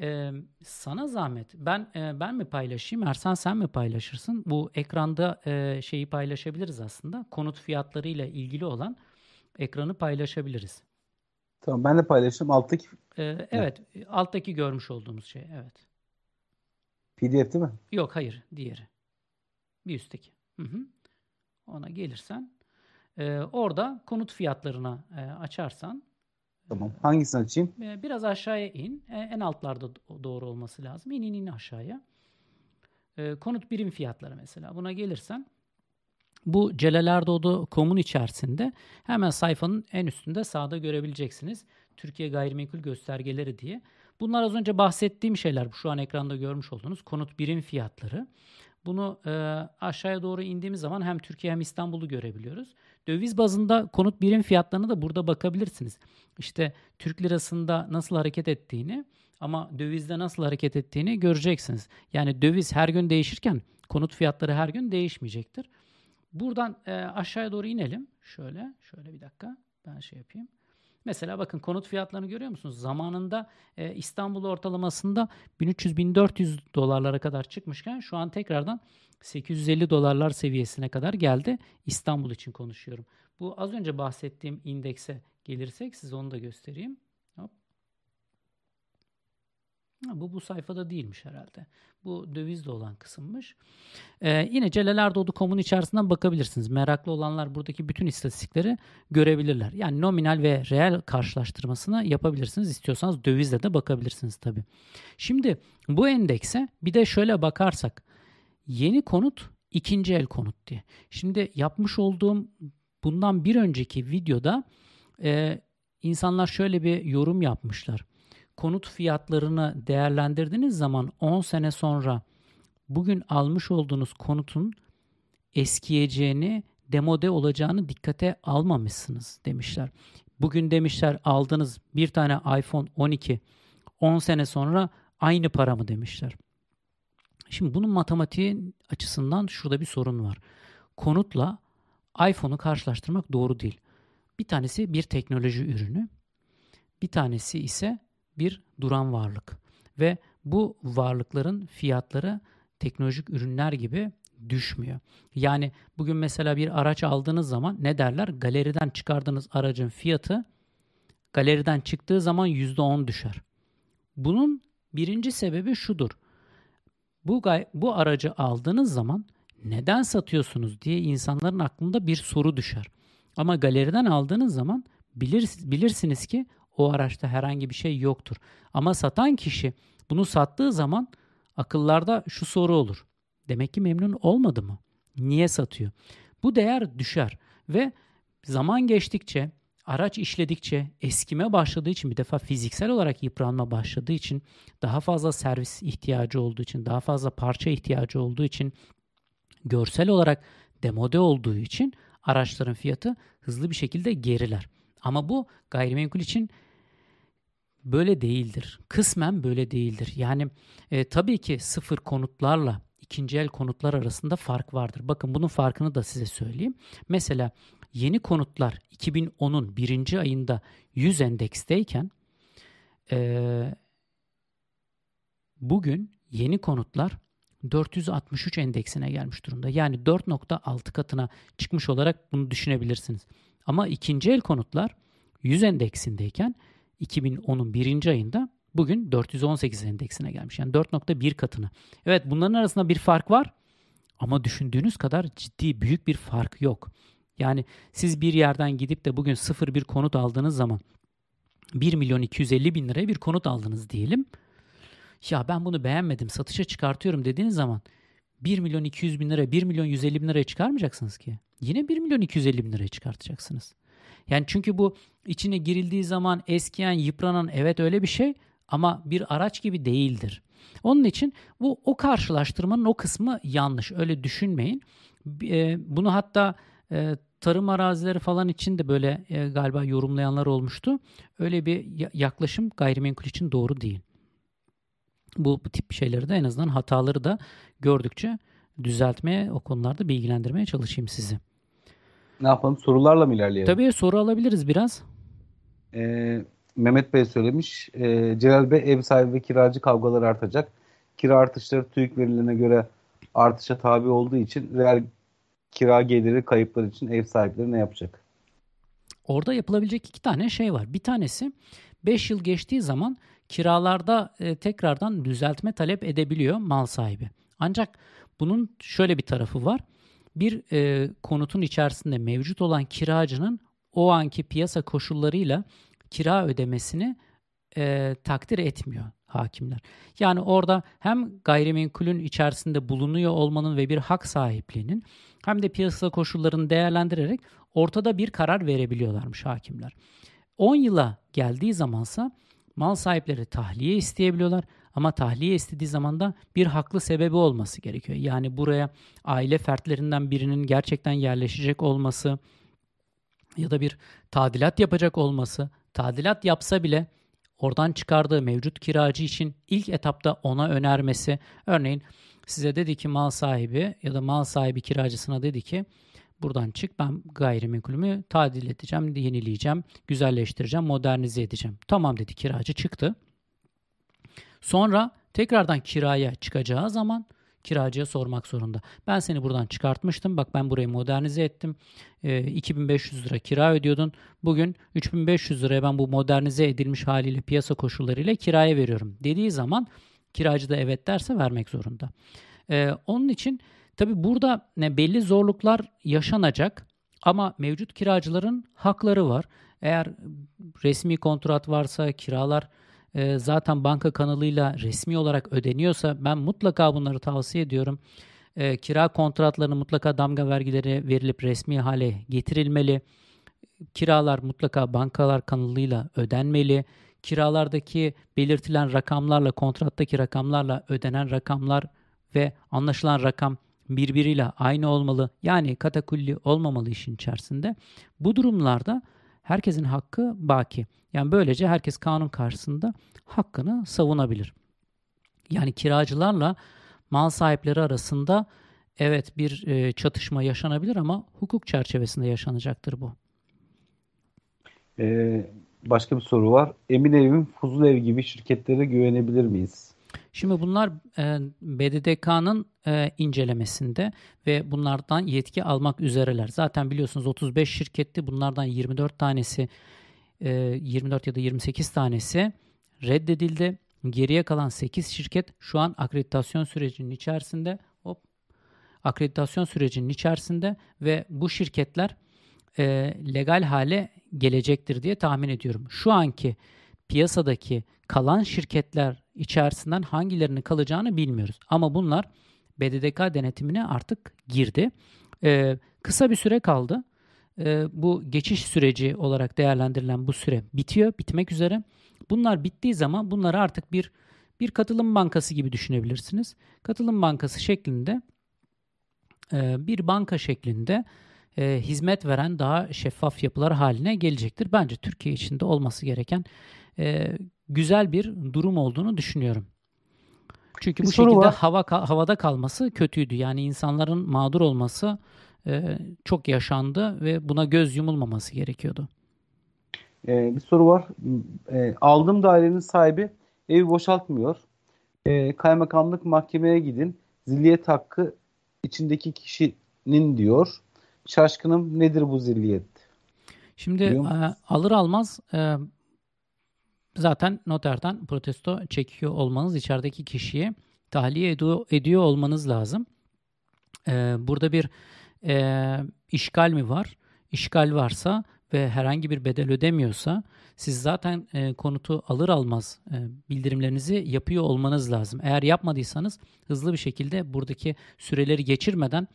Ee, sana zahmet. Ben e, ben mi paylaşayım? Ersan sen mi paylaşırsın? Bu ekranda e, şeyi paylaşabiliriz aslında. Konut fiyatları ile ilgili olan ekranı paylaşabiliriz. Tamam ben de paylaşayım. Alttaki ee, evet, alttaki görmüş olduğumuz şey. Evet. PDF değil mi? Yok, hayır, diğeri. Bir üstteki. Hı hı. Ona gelirsen e, orada konut fiyatlarına e, açarsan Tamam. Hangisini açayım? Ee, biraz aşağıya in. E, en altlarda doğru olması lazım. İn in in aşağıya. Ee, konut birim fiyatları mesela. Buna gelirsen bu Celalerdoğdu.com'un içerisinde hemen sayfanın en üstünde sağda görebileceksiniz. Türkiye Gayrimenkul Göstergeleri diye. Bunlar az önce bahsettiğim şeyler. Şu an ekranda görmüş olduğunuz konut birim fiyatları. Bunu e, aşağıya doğru indiğimiz zaman hem Türkiye hem İstanbul'u görebiliyoruz. Döviz bazında konut birim fiyatlarına da burada bakabilirsiniz. İşte Türk lirasında nasıl hareket ettiğini ama dövizde nasıl hareket ettiğini göreceksiniz. Yani döviz her gün değişirken konut fiyatları her gün değişmeyecektir. Buradan e, aşağıya doğru inelim. Şöyle, şöyle bir dakika ben şey yapayım. Mesela bakın konut fiyatlarını görüyor musunuz? Zamanında e, İstanbul ortalamasında 1300-1400 dolarlara kadar çıkmışken şu an tekrardan 850 dolarlar seviyesine kadar geldi. İstanbul için konuşuyorum. Bu az önce bahsettiğim indekse gelirsek size onu da göstereyim. Bu bu sayfada değilmiş herhalde. Bu dövizde olan kısımmış. Ee, yine celelerdoğdu.com'un içerisinden bakabilirsiniz. Meraklı olanlar buradaki bütün istatistikleri görebilirler. Yani nominal ve reel karşılaştırmasını yapabilirsiniz. İstiyorsanız dövizle de bakabilirsiniz tabii. Şimdi bu endekse bir de şöyle bakarsak yeni konut ikinci el konut diye. Şimdi yapmış olduğum bundan bir önceki videoda e, insanlar şöyle bir yorum yapmışlar konut fiyatlarını değerlendirdiğiniz zaman 10 sene sonra bugün almış olduğunuz konutun eskiyeceğini, demode olacağını dikkate almamışsınız demişler. Bugün demişler aldığınız bir tane iPhone 12 10 sene sonra aynı para mı demişler. Şimdi bunun matematiği açısından şurada bir sorun var. Konutla iPhone'u karşılaştırmak doğru değil. Bir tanesi bir teknoloji ürünü, bir tanesi ise bir duran varlık ve bu varlıkların fiyatları teknolojik ürünler gibi düşmüyor. Yani bugün mesela bir araç aldığınız zaman ne derler? Galeriden çıkardığınız aracın fiyatı galeriden çıktığı zaman %10 düşer. Bunun birinci sebebi şudur. Bu, bu aracı aldığınız zaman neden satıyorsunuz diye insanların aklında bir soru düşer. Ama galeriden aldığınız zaman bilir, bilirsiniz ki o araçta herhangi bir şey yoktur. Ama satan kişi bunu sattığı zaman akıllarda şu soru olur. Demek ki memnun olmadı mı? Niye satıyor? Bu değer düşer ve zaman geçtikçe, araç işledikçe, eskime başladığı için bir defa fiziksel olarak yıpranma başladığı için, daha fazla servis ihtiyacı olduğu için, daha fazla parça ihtiyacı olduğu için, görsel olarak demode olduğu için araçların fiyatı hızlı bir şekilde geriler. Ama bu gayrimenkul için böyle değildir. Kısmen böyle değildir. Yani e, tabii ki sıfır konutlarla ikinci el konutlar arasında fark vardır. Bakın bunun farkını da size söyleyeyim. Mesela yeni konutlar 2010'un birinci ayında 100 endeksteyken e, bugün yeni konutlar 463 endeksine gelmiş durumda. Yani 4.6 katına çıkmış olarak bunu düşünebilirsiniz. Ama ikinci el konutlar 100 endeksindeyken 2010'un birinci ayında bugün 418 endeksine gelmiş. Yani 4.1 katını. Evet bunların arasında bir fark var ama düşündüğünüz kadar ciddi büyük bir fark yok. Yani siz bir yerden gidip de bugün sıfır bir konut aldığınız zaman 1 milyon 250 bin liraya bir konut aldınız diyelim. Ya ben bunu beğenmedim satışa çıkartıyorum dediğiniz zaman 1 milyon 200 bin lira 1 milyon 150 bin liraya çıkarmayacaksınız ki. Yine 1 milyon 250 bin liraya çıkartacaksınız. Yani çünkü bu içine girildiği zaman eskiyen, yıpranan evet öyle bir şey ama bir araç gibi değildir. Onun için bu o karşılaştırmanın o kısmı yanlış. Öyle düşünmeyin. E, bunu hatta e, tarım arazileri falan için de böyle e, galiba yorumlayanlar olmuştu. Öyle bir yaklaşım gayrimenkul için doğru değil. Bu, bu tip şeyleri de en azından hataları da gördükçe düzeltmeye, o konularda bilgilendirmeye çalışayım sizi. Ne yapalım? Sorularla mı ilerleyelim? Tabii soru alabiliriz biraz. Ee, Mehmet Bey söylemiş. E, Celal Bey ev sahibi ve kiracı kavgaları artacak. Kira artışları TÜİK verilerine göre artışa tabi olduğu için reel kira geliri kayıpları için ev sahipleri ne yapacak? Orada yapılabilecek iki tane şey var. Bir tanesi 5 yıl geçtiği zaman kiralarda e, tekrardan düzeltme talep edebiliyor mal sahibi. Ancak bunun şöyle bir tarafı var bir e, konutun içerisinde mevcut olan kiracının o anki piyasa koşullarıyla kira ödemesini e, takdir etmiyor hakimler. Yani orada hem gayrimenkulün içerisinde bulunuyor olmanın ve bir hak sahipliğinin hem de piyasa koşullarını değerlendirerek ortada bir karar verebiliyorlarmış hakimler. 10 yıla geldiği zamansa mal sahipleri tahliye isteyebiliyorlar. Ama tahliye istediği zaman da bir haklı sebebi olması gerekiyor. Yani buraya aile fertlerinden birinin gerçekten yerleşecek olması ya da bir tadilat yapacak olması, tadilat yapsa bile oradan çıkardığı mevcut kiracı için ilk etapta ona önermesi. Örneğin size dedi ki mal sahibi ya da mal sahibi kiracısına dedi ki Buradan çık ben gayrimenkulümü tadil edeceğim, yenileyeceğim, güzelleştireceğim, modernize edeceğim. Tamam dedi kiracı çıktı. Sonra tekrardan kiraya çıkacağı zaman kiracıya sormak zorunda. Ben seni buradan çıkartmıştım. Bak ben burayı modernize ettim. E, 2500 lira kira ödüyordun. Bugün 3500 liraya ben bu modernize edilmiş haliyle piyasa koşullarıyla kiraya veriyorum dediği zaman kiracı da evet derse vermek zorunda. E, onun için tabi burada ne belli zorluklar yaşanacak ama mevcut kiracıların hakları var. Eğer resmi kontrat varsa kiralar e, zaten banka kanalıyla resmi olarak ödeniyorsa ben mutlaka bunları tavsiye ediyorum. E, kira kontratlarının mutlaka damga vergileri verilip resmi hale getirilmeli. Kiralar mutlaka bankalar kanalıyla ödenmeli. Kiralardaki belirtilen rakamlarla, kontrattaki rakamlarla ödenen rakamlar ve anlaşılan rakam birbiriyle aynı olmalı. Yani katakulli olmamalı işin içerisinde. Bu durumlarda herkesin hakkı baki. Yani böylece herkes kanun karşısında hakkını savunabilir. Yani kiracılarla mal sahipleri arasında evet bir e, çatışma yaşanabilir ama hukuk çerçevesinde yaşanacaktır bu. Ee, başka bir soru var. Emin Evim, Fuzul Ev gibi şirketlere güvenebilir miyiz? Şimdi bunlar e, BDDK'nın e, incelemesinde ve bunlardan yetki almak üzereler. Zaten biliyorsunuz 35 şirketti. Bunlardan 24 tanesi e, 24 ya da 28 tanesi reddedildi. Geriye kalan 8 şirket şu an akreditasyon sürecinin içerisinde. Hop. Akreditasyon sürecinin içerisinde ve bu şirketler e, legal hale gelecektir diye tahmin ediyorum. Şu anki piyasadaki kalan şirketler içerisinden hangilerinin kalacağını bilmiyoruz. Ama bunlar BDDK denetimine artık girdi. Ee, kısa bir süre kaldı. Ee, bu geçiş süreci olarak değerlendirilen bu süre bitiyor, bitmek üzere. Bunlar bittiği zaman bunları artık bir bir katılım bankası gibi düşünebilirsiniz. Katılım bankası şeklinde e, bir banka şeklinde e, hizmet veren daha şeffaf yapılar haline gelecektir. Bence Türkiye içinde olması gereken e, güzel bir durum olduğunu düşünüyorum. Çünkü bir bu şekilde var. hava havada kalması kötüydü. Yani insanların mağdur olması e, çok yaşandı ve buna göz yumulmaması gerekiyordu. Ee, bir soru var. E, aldığım dairenin sahibi evi boşaltmıyor. E, kaymakamlık mahkemeye gidin. Zilliyet hakkı içindeki kişinin diyor. Şaşkınım nedir bu zilliyet? Şimdi e, alır almaz e, zaten noterden protesto çekiyor olmanız içerideki kişiyi tahliye ediyor, ediyor olmanız lazım. Ee, burada bir e, işgal mi var? İşgal varsa ve herhangi bir bedel ödemiyorsa siz zaten e, konutu alır almaz e, bildirimlerinizi yapıyor olmanız lazım. Eğer yapmadıysanız hızlı bir şekilde buradaki süreleri geçirmeden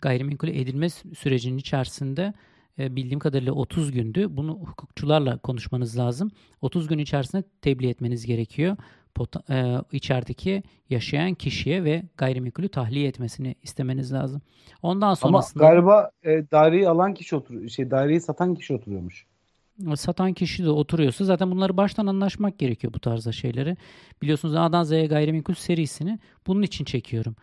gayrimenkul edilme sürecinin içerisinde bildiğim kadarıyla 30 gündü. Bunu hukukçularla konuşmanız lazım. 30 gün içerisinde tebliğ etmeniz gerekiyor. Pot- e, içerideki yaşayan kişiye ve gayrimenkulü tahliye etmesini istemeniz lazım. Ondan sonrasında Ama galiba e, daireyi alan kişi oturuyor. Şey daireyi satan kişi oturuyormuş. Satan kişi de oturuyorsa zaten bunları baştan anlaşmak gerekiyor bu tarzda şeyleri. Biliyorsunuz A'dan Z'ye gayrimenkul serisini bunun için çekiyorum.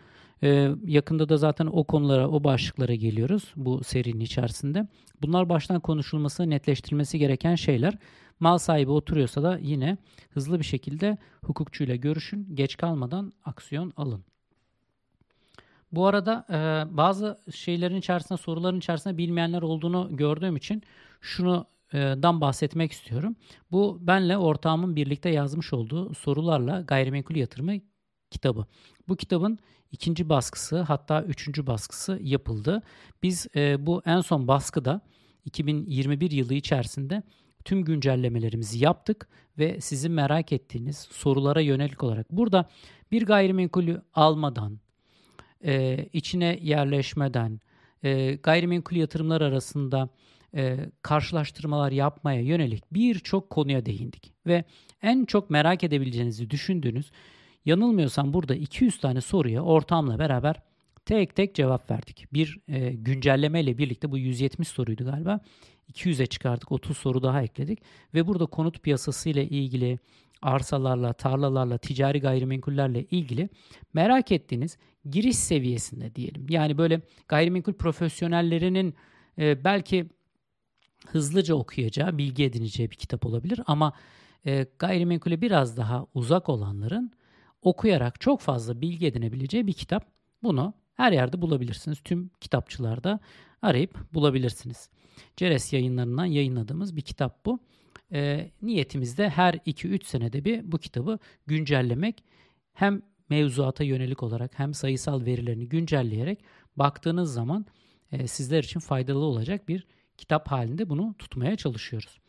Ee, yakında da zaten o konulara, o başlıklara geliyoruz bu serinin içerisinde. Bunlar baştan konuşulması, netleştirilmesi gereken şeyler. Mal sahibi oturuyorsa da yine hızlı bir şekilde hukukçuyla görüşün. Geç kalmadan aksiyon alın. Bu arada e, bazı şeylerin içerisinde, soruların içerisinde bilmeyenler olduğunu gördüğüm için şunu e, dan bahsetmek istiyorum. Bu benle ortağımın birlikte yazmış olduğu sorularla gayrimenkul yatırımı kitabı. Bu kitabın ikinci baskısı hatta üçüncü baskısı yapıldı. Biz e, bu en son baskıda 2021 yılı içerisinde tüm güncellemelerimizi yaptık ve sizin merak ettiğiniz sorulara yönelik olarak burada bir gayrimenkulü almadan, e, içine yerleşmeden, e, gayrimenkul yatırımlar arasında e, karşılaştırmalar yapmaya yönelik birçok konuya değindik. Ve en çok merak edebileceğinizi düşündüğünüz Yanılmıyorsam burada 200 tane soruya ortamla beraber tek tek cevap verdik. Bir e, güncelleme ile birlikte bu 170 soruydu galiba. 200'e çıkardık. 30 soru daha ekledik. Ve burada konut piyasası ile ilgili arsalarla, tarlalarla, ticari gayrimenkullerle ilgili merak ettiğiniz giriş seviyesinde diyelim. Yani böyle gayrimenkul profesyonellerinin e, belki hızlıca okuyacağı, bilgi edineceği bir kitap olabilir ama e, gayrimenkule biraz daha uzak olanların okuyarak çok fazla bilgi edinebileceği bir kitap. Bunu her yerde bulabilirsiniz. Tüm kitapçılarda arayıp bulabilirsiniz. Ceres yayınlarından yayınladığımız bir kitap bu. E, niyetimiz de her 2-3 senede bir bu kitabı güncellemek. Hem mevzuata yönelik olarak hem sayısal verilerini güncelleyerek baktığınız zaman e, sizler için faydalı olacak bir kitap halinde bunu tutmaya çalışıyoruz.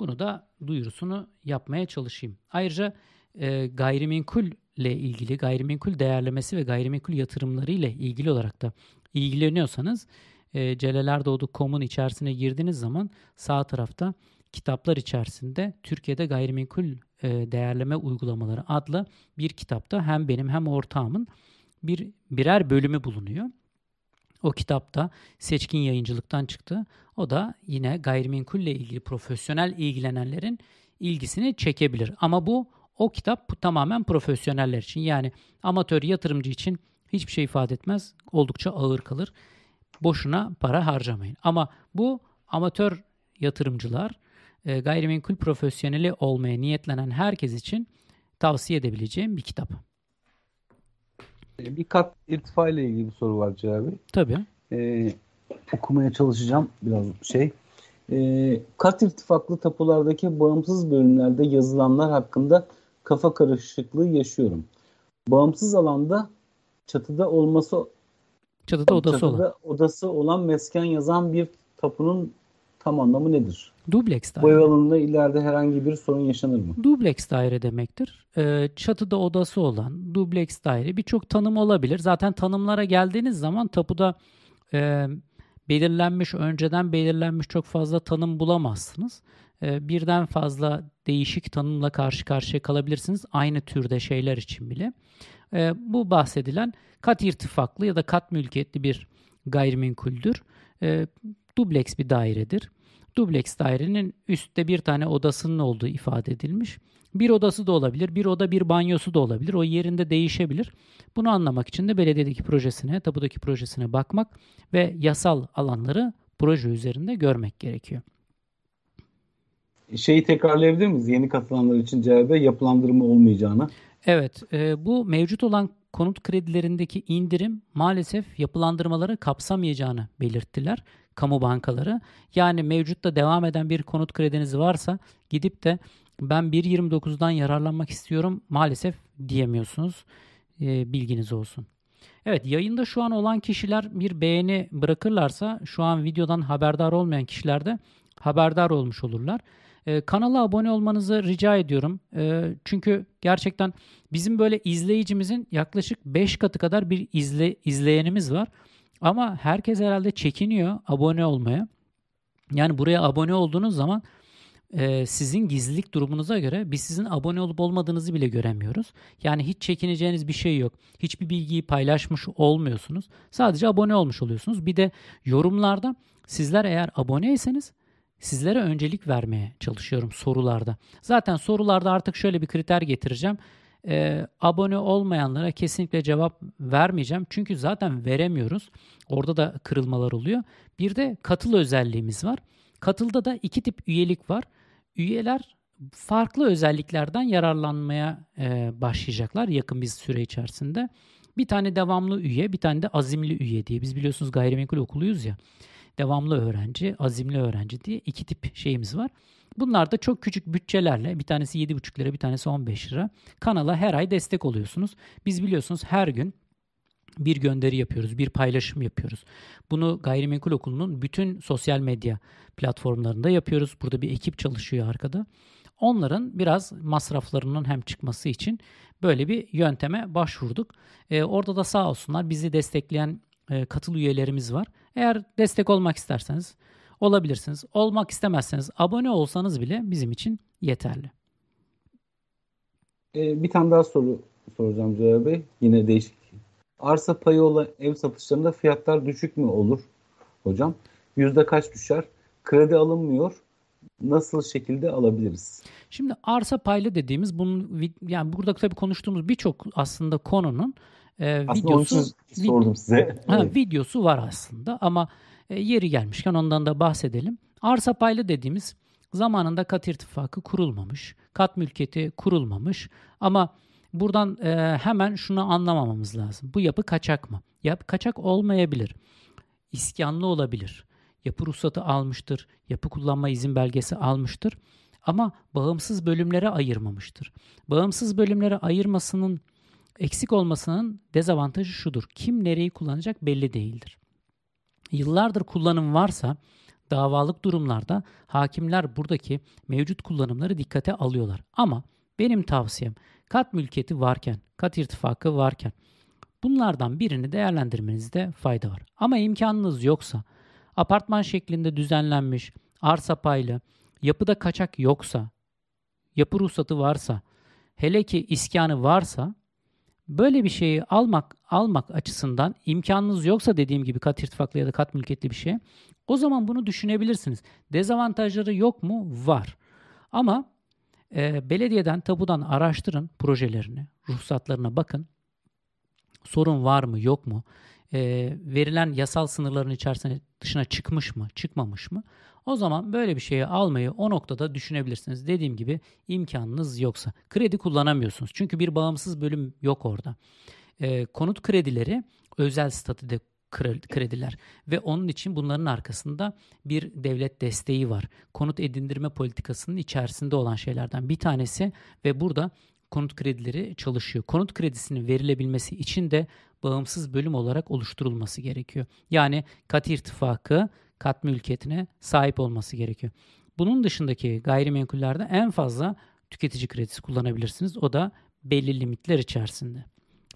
Bunu da duyurusunu yapmaya çalışayım. Ayrıca e, gayrimenkul ile ilgili gayrimenkul değerlemesi ve gayrimenkul yatırımları ile ilgili olarak da ilgileniyorsanız e, celelerdoğdu.com'un içerisine girdiğiniz zaman sağ tarafta kitaplar içerisinde Türkiye'de gayrimenkul e, değerleme uygulamaları adlı bir kitapta hem benim hem ortağımın bir birer bölümü bulunuyor. O kitapta seçkin yayıncılıktan çıktı. O da yine gayrimenkulle ilgili profesyonel ilgilenenlerin ilgisini çekebilir. Ama bu o kitap bu tamamen profesyoneller için. Yani amatör yatırımcı için hiçbir şey ifade etmez. Oldukça ağır kalır. Boşuna para harcamayın. Ama bu amatör yatırımcılar, e, gayrimenkul profesyoneli olmaya niyetlenen herkes için tavsiye edebileceğim bir kitap. Bir kat irtifa ile ilgili bir soru var Cevabı. Tabii. Ee, okumaya çalışacağım biraz şey. Ee, kat irtifaklı tapulardaki bağımsız bölümlerde yazılanlar hakkında kafa karışıklığı yaşıyorum. Bağımsız alanda çatıda olması çatıda odası çatıda olan. odası olan mesken yazan bir tapunun tam anlamı nedir? Dubleks daire. Bu ev alımında ileride herhangi bir sorun yaşanır mı? Dubleks daire demektir. Ee, çatıda odası olan dubleks daire birçok tanım olabilir. Zaten tanımlara geldiğiniz zaman tapuda e, belirlenmiş, önceden belirlenmiş çok fazla tanım bulamazsınız. E, birden fazla değişik tanımla karşı karşıya kalabilirsiniz. Aynı türde şeyler için bile. E, bu bahsedilen kat irtifaklı ya da kat mülkiyetli bir gayrimenkuldür. E, dubleks bir dairedir. Dubleks dairenin üstte bir tane odasının olduğu ifade edilmiş. Bir odası da olabilir, bir oda bir banyosu da olabilir. O yerinde değişebilir. Bunu anlamak için de belediyedeki projesine, tabudaki projesine bakmak ve yasal alanları proje üzerinde görmek gerekiyor. Şeyi tekrarlayabilir miyiz? Yeni katılanlar için CHB yapılandırma olmayacağını. Evet, e, bu mevcut olan konut kredilerindeki indirim maalesef yapılandırmaları kapsamayacağını belirttiler kamu bankaları. Yani mevcutta devam eden bir konut krediniz varsa gidip de ben 1.29'dan yararlanmak istiyorum maalesef diyemiyorsunuz. E, bilginiz olsun. Evet yayında şu an olan kişiler bir beğeni bırakırlarsa şu an videodan haberdar olmayan kişiler de haberdar olmuş olurlar. E, kanala abone olmanızı rica ediyorum. E, çünkü gerçekten bizim böyle izleyicimizin yaklaşık 5 katı kadar bir izle, izleyenimiz var. Ama herkes herhalde çekiniyor abone olmaya. Yani buraya abone olduğunuz zaman e, sizin gizlilik durumunuza göre biz sizin abone olup olmadığınızı bile göremiyoruz. Yani hiç çekineceğiniz bir şey yok. Hiçbir bilgiyi paylaşmış olmuyorsunuz. Sadece abone olmuş oluyorsunuz. Bir de yorumlarda sizler eğer aboneyseniz sizlere öncelik vermeye çalışıyorum sorularda. Zaten sorularda artık şöyle bir kriter getireceğim. E, abone olmayanlara kesinlikle cevap vermeyeceğim. Çünkü zaten veremiyoruz. Orada da kırılmalar oluyor. Bir de katıl özelliğimiz var. Katılda da iki tip üyelik var. Üyeler farklı özelliklerden yararlanmaya e, başlayacaklar yakın bir süre içerisinde. Bir tane devamlı üye, bir tane de azimli üye diye. Biz biliyorsunuz gayrimenkul okuluyuz ya. Devamlı öğrenci, azimli öğrenci diye iki tip şeyimiz var. Bunlar da çok küçük bütçelerle bir tanesi 7,5 lira bir tanesi 15 lira kanala her ay destek oluyorsunuz. Biz biliyorsunuz her gün bir gönderi yapıyoruz, bir paylaşım yapıyoruz. Bunu Gayrimenkul Okulu'nun bütün sosyal medya platformlarında yapıyoruz. Burada bir ekip çalışıyor arkada. Onların biraz masraflarının hem çıkması için böyle bir yönteme başvurduk. Ee, orada da sağ olsunlar bizi destekleyen e, katıl üyelerimiz var. Eğer destek olmak isterseniz olabilirsiniz. Olmak istemezseniz abone olsanız bile bizim için yeterli. Ee, bir tane daha soru soracağım Cevher Bey. Yine değişik. Arsa payı olan ev satışlarında fiyatlar düşük mü olur hocam? Yüzde kaç düşer? Kredi alınmıyor. Nasıl şekilde alabiliriz? Şimdi arsa paylı dediğimiz bunun yani burada tabii konuştuğumuz birçok aslında konunun e, videosu için sordum size. Ha, videosu var aslında ama e, yeri gelmişken ondan da bahsedelim. Arsa paylı dediğimiz zamanında kat irtifakı kurulmamış, kat mülkiyeti kurulmamış ama buradan e, hemen şunu anlamamamız lazım. Bu yapı kaçak mı? Yapı kaçak olmayabilir. İskanlı olabilir. Yapı ruhsatı almıştır, yapı kullanma izin belgesi almıştır ama bağımsız bölümlere ayırmamıştır. Bağımsız bölümlere ayırmasının eksik olmasının dezavantajı şudur. Kim nereyi kullanacak belli değildir. Yıllardır kullanım varsa davalık durumlarda hakimler buradaki mevcut kullanımları dikkate alıyorlar. Ama benim tavsiyem kat mülkiyeti varken, kat irtifakı varken bunlardan birini değerlendirmenizde fayda var. Ama imkanınız yoksa apartman şeklinde düzenlenmiş, arsa paylı, yapıda kaçak yoksa, yapı ruhsatı varsa, hele ki iskanı varsa böyle bir şeyi almak almak açısından imkanınız yoksa dediğim gibi kat irtifaklı ya da kat mülkiyetli bir şey o zaman bunu düşünebilirsiniz. Dezavantajları yok mu? Var. Ama e, belediyeden, tapudan araştırın projelerini, ruhsatlarına bakın. Sorun var mı, yok mu? E, verilen yasal sınırların içerisine dışına çıkmış mı, çıkmamış mı? O zaman böyle bir şeyi almayı o noktada düşünebilirsiniz. Dediğim gibi imkanınız yoksa. Kredi kullanamıyorsunuz. Çünkü bir bağımsız bölüm yok orada. E, konut kredileri özel statüde krediler ve onun için bunların arkasında bir devlet desteği var. Konut edindirme politikasının içerisinde olan şeylerden bir tanesi ve burada konut kredileri çalışıyor. Konut kredisinin verilebilmesi için de bağımsız bölüm olarak oluşturulması gerekiyor. Yani kat irtifakı, kat mülkiyetine sahip olması gerekiyor. Bunun dışındaki gayrimenkullerde en fazla tüketici kredisi kullanabilirsiniz. O da belli limitler içerisinde.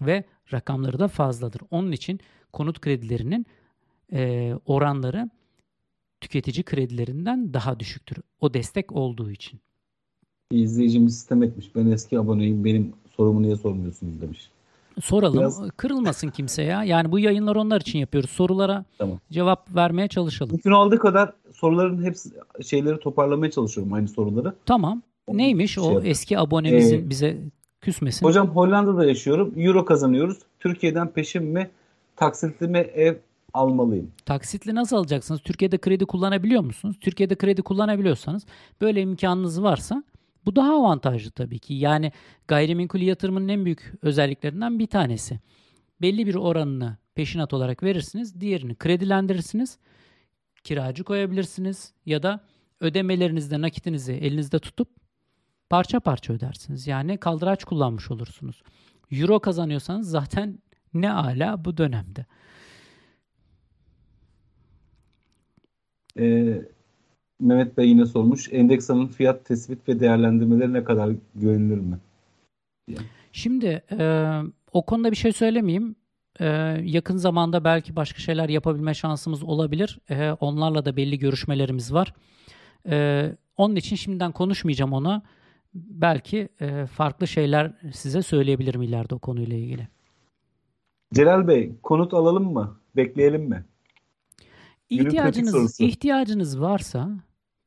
Ve rakamları da fazladır. Onun için konut kredilerinin e, oranları tüketici kredilerinden daha düşüktür. O destek olduğu için. İzleyicimiz sistem etmiş. Ben eski aboneyim. Benim sorumu niye sormuyorsunuz demiş. Soralım. Biraz... Kırılmasın kimse ya. Yani bu yayınlar onlar için yapıyoruz. Sorulara tamam. cevap vermeye çalışalım. Mümkün olduğu kadar soruların hepsi şeyleri toparlamaya çalışıyorum aynı soruları. Tamam. Onu Neymiş şey o yapayım. eski abonemizin ee, bize küsmesin? Hocam Hollanda'da yaşıyorum. Euro kazanıyoruz. Türkiye'den peşin mi taksitli mi ev almalıyım? Taksitli nasıl alacaksınız? Türkiye'de kredi kullanabiliyor musunuz? Türkiye'de kredi kullanabiliyorsanız böyle imkanınız varsa bu daha avantajlı tabii ki. Yani gayrimenkul yatırımının en büyük özelliklerinden bir tanesi. Belli bir oranını peşinat olarak verirsiniz. Diğerini kredilendirirsiniz. Kiracı koyabilirsiniz ya da ödemelerinizde nakitinizi elinizde tutup parça parça ödersiniz. Yani kaldıraç kullanmış olursunuz. Euro kazanıyorsanız zaten ne ala bu dönemde. Ee, Mehmet Bey yine sormuş. Endeksanın fiyat tespit ve değerlendirmeleri ne kadar güvenilir mi? Şimdi e, o konuda bir şey söylemeyeyim. E, yakın zamanda belki başka şeyler yapabilme şansımız olabilir. E, onlarla da belli görüşmelerimiz var. E, onun için şimdiden konuşmayacağım ona. Belki e, farklı şeyler size söyleyebilirim ileride o konuyla ilgili. Celal Bey, konut alalım mı? Bekleyelim mi? İhtiyacınız, ihtiyacınız varsa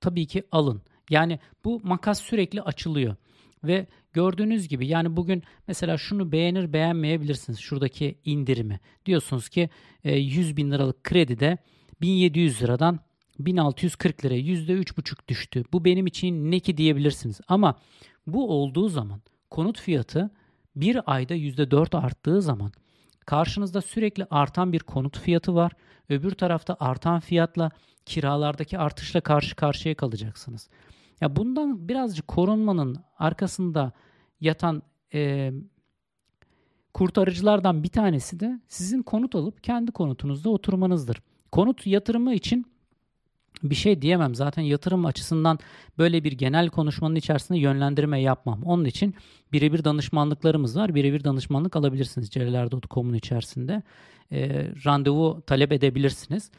tabii ki alın. Yani bu makas sürekli açılıyor. Ve gördüğünüz gibi yani bugün mesela şunu beğenir beğenmeyebilirsiniz. Şuradaki indirimi. Diyorsunuz ki 100 e, bin liralık kredide 1700 liradan 1640 liraya %3,5 düştü. Bu benim için ne ki diyebilirsiniz. Ama bu olduğu zaman konut fiyatı bir ayda %4 arttığı zaman Karşınızda sürekli artan bir konut fiyatı var. Öbür tarafta artan fiyatla kiralardaki artışla karşı karşıya kalacaksınız. Ya bundan birazcık korunmanın arkasında yatan e, kurtarıcılardan bir tanesi de sizin konut alıp kendi konutunuzda oturmanızdır. Konut yatırımı için bir şey diyemem. Zaten yatırım açısından böyle bir genel konuşmanın içerisinde yönlendirme yapmam. Onun için birebir danışmanlıklarımız var. Birebir danışmanlık alabilirsiniz celeler.com'un içerisinde. E, randevu talep edebilirsiniz.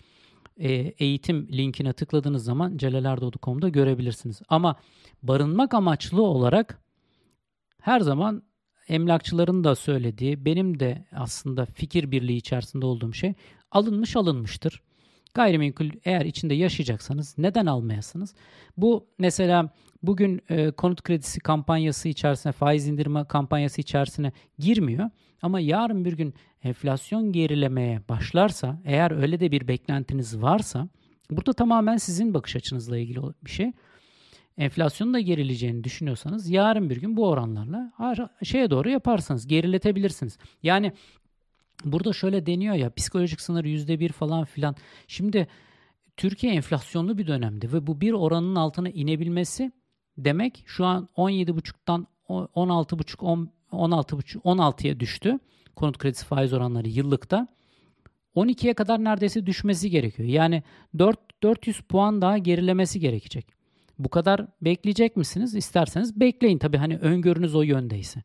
E, eğitim linkine tıkladığınız zaman celeler.com'da görebilirsiniz. Ama barınmak amaçlı olarak her zaman emlakçıların da söylediği, benim de aslında fikir birliği içerisinde olduğum şey alınmış alınmıştır Gayrimenkul eğer içinde yaşayacaksanız neden almayasınız? Bu mesela bugün e, konut kredisi kampanyası içerisine, faiz indirme kampanyası içerisine girmiyor. Ama yarın bir gün enflasyon gerilemeye başlarsa, eğer öyle de bir beklentiniz varsa, burada tamamen sizin bakış açınızla ilgili bir şey. Enflasyonun da gerileceğini düşünüyorsanız yarın bir gün bu oranlarla şeye doğru yaparsanız geriletebilirsiniz. Yani burada şöyle deniyor ya psikolojik sınır %1 falan filan. Şimdi Türkiye enflasyonlu bir dönemde ve bu bir oranın altına inebilmesi demek şu an 17,5'tan 16,5 16,5 16'ya düştü. Konut kredisi faiz oranları yıllıkta. 12'ye kadar neredeyse düşmesi gerekiyor. Yani 4 400 puan daha gerilemesi gerekecek. Bu kadar bekleyecek misiniz? İsterseniz bekleyin tabii hani öngörünüz o yöndeyse.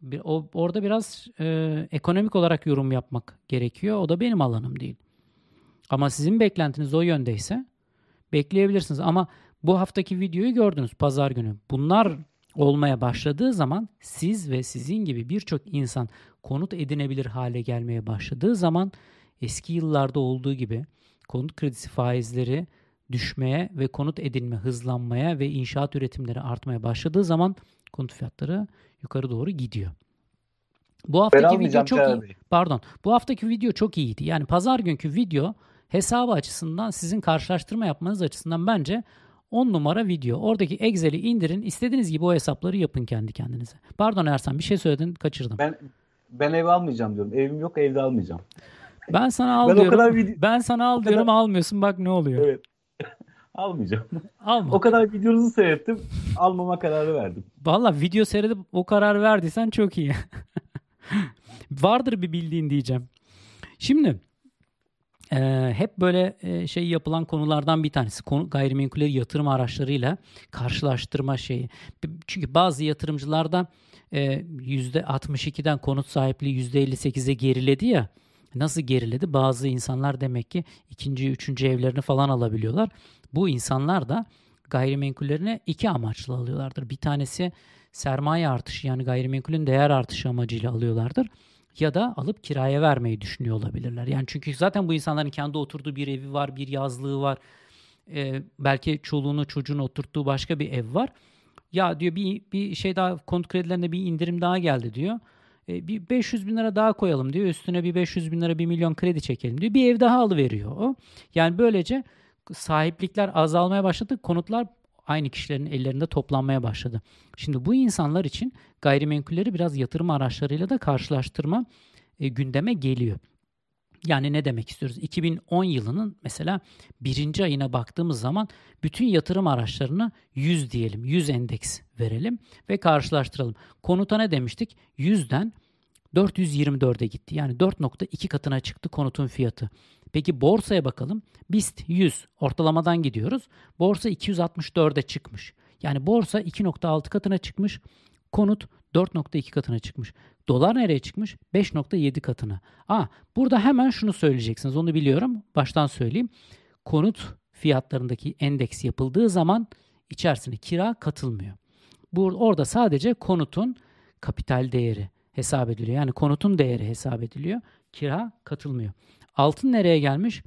Bir, o, orada biraz e, ekonomik olarak yorum yapmak gerekiyor. O da benim alanım değil. Ama sizin beklentiniz o yöndeyse bekleyebilirsiniz. Ama bu haftaki videoyu gördünüz pazar günü. Bunlar olmaya başladığı zaman siz ve sizin gibi birçok insan konut edinebilir hale gelmeye başladığı zaman eski yıllarda olduğu gibi konut kredisi faizleri düşmeye ve konut edinme hızlanmaya ve inşaat üretimleri artmaya başladığı zaman konut fiyatları yukarı doğru gidiyor. Bu haftaki video çok iyi. Pardon. Bu haftaki video çok iyiydi. Yani pazar günkü video hesabı açısından sizin karşılaştırma yapmanız açısından bence 10 numara video. Oradaki Excel'i indirin. İstediğiniz gibi o hesapları yapın kendi kendinize. Pardon Ersan bir şey söyledin kaçırdım. Ben ben ev almayacağım diyorum. Evim yok evde almayacağım. Ben sana al ben diyorum. O kadar video... Ben sana al diyorum kadar... almıyorsun bak ne oluyor. Evet. Almayacağım. Alma. O kadar videonuzu seyrettim. Almama kararı verdim. Valla video seyredip o karar verdiysen çok iyi. Vardır bir bildiğin diyeceğim. Şimdi e, hep böyle e, şey yapılan konulardan bir tanesi konu, gayrimenkulleri yatırım araçlarıyla karşılaştırma şeyi. Çünkü bazı yatırımcılarda e, %62'den konut sahipliği %58'e geriledi ya. Nasıl geriledi? Bazı insanlar demek ki ikinci, üçüncü evlerini falan alabiliyorlar. Bu insanlar da gayrimenkullerine iki amaçla alıyorlardır. Bir tanesi sermaye artışı yani gayrimenkulün değer artışı amacıyla alıyorlardır. Ya da alıp kiraya vermeyi düşünüyor olabilirler. Yani çünkü zaten bu insanların kendi oturduğu bir evi var, bir yazlığı var. Ee, belki çoluğunu çocuğunu oturttuğu başka bir ev var. Ya diyor bir, bir şey daha konut kredilerinde bir indirim daha geldi diyor. E, bir 500 bin lira daha koyalım diyor. Üstüne bir 500 bin lira 1 milyon kredi çekelim diyor. Bir ev daha alıveriyor o. Yani böylece sahiplikler azalmaya başladı. Konutlar aynı kişilerin ellerinde toplanmaya başladı. Şimdi bu insanlar için gayrimenkulleri biraz yatırım araçlarıyla da karşılaştırma e, gündeme geliyor. Yani ne demek istiyoruz? 2010 yılının mesela birinci ayına baktığımız zaman bütün yatırım araçlarını 100 diyelim, 100 endeks verelim ve karşılaştıralım. Konuta ne demiştik? 100'den 424'e gitti. Yani 4.2 katına çıktı konutun fiyatı. Peki borsaya bakalım. BIST 100 ortalamadan gidiyoruz. Borsa 264'e çıkmış. Yani borsa 2.6 katına çıkmış. Konut 4.2 katına çıkmış. Dolar nereye çıkmış? 5.7 katına. Aa, burada hemen şunu söyleyeceksiniz. Onu biliyorum. Baştan söyleyeyim. Konut fiyatlarındaki endeks yapıldığı zaman içerisine kira katılmıyor. Bu orada sadece konutun kapital değeri hesap ediliyor. Yani konutun değeri hesap ediliyor. Kira katılmıyor. Altın nereye gelmiş?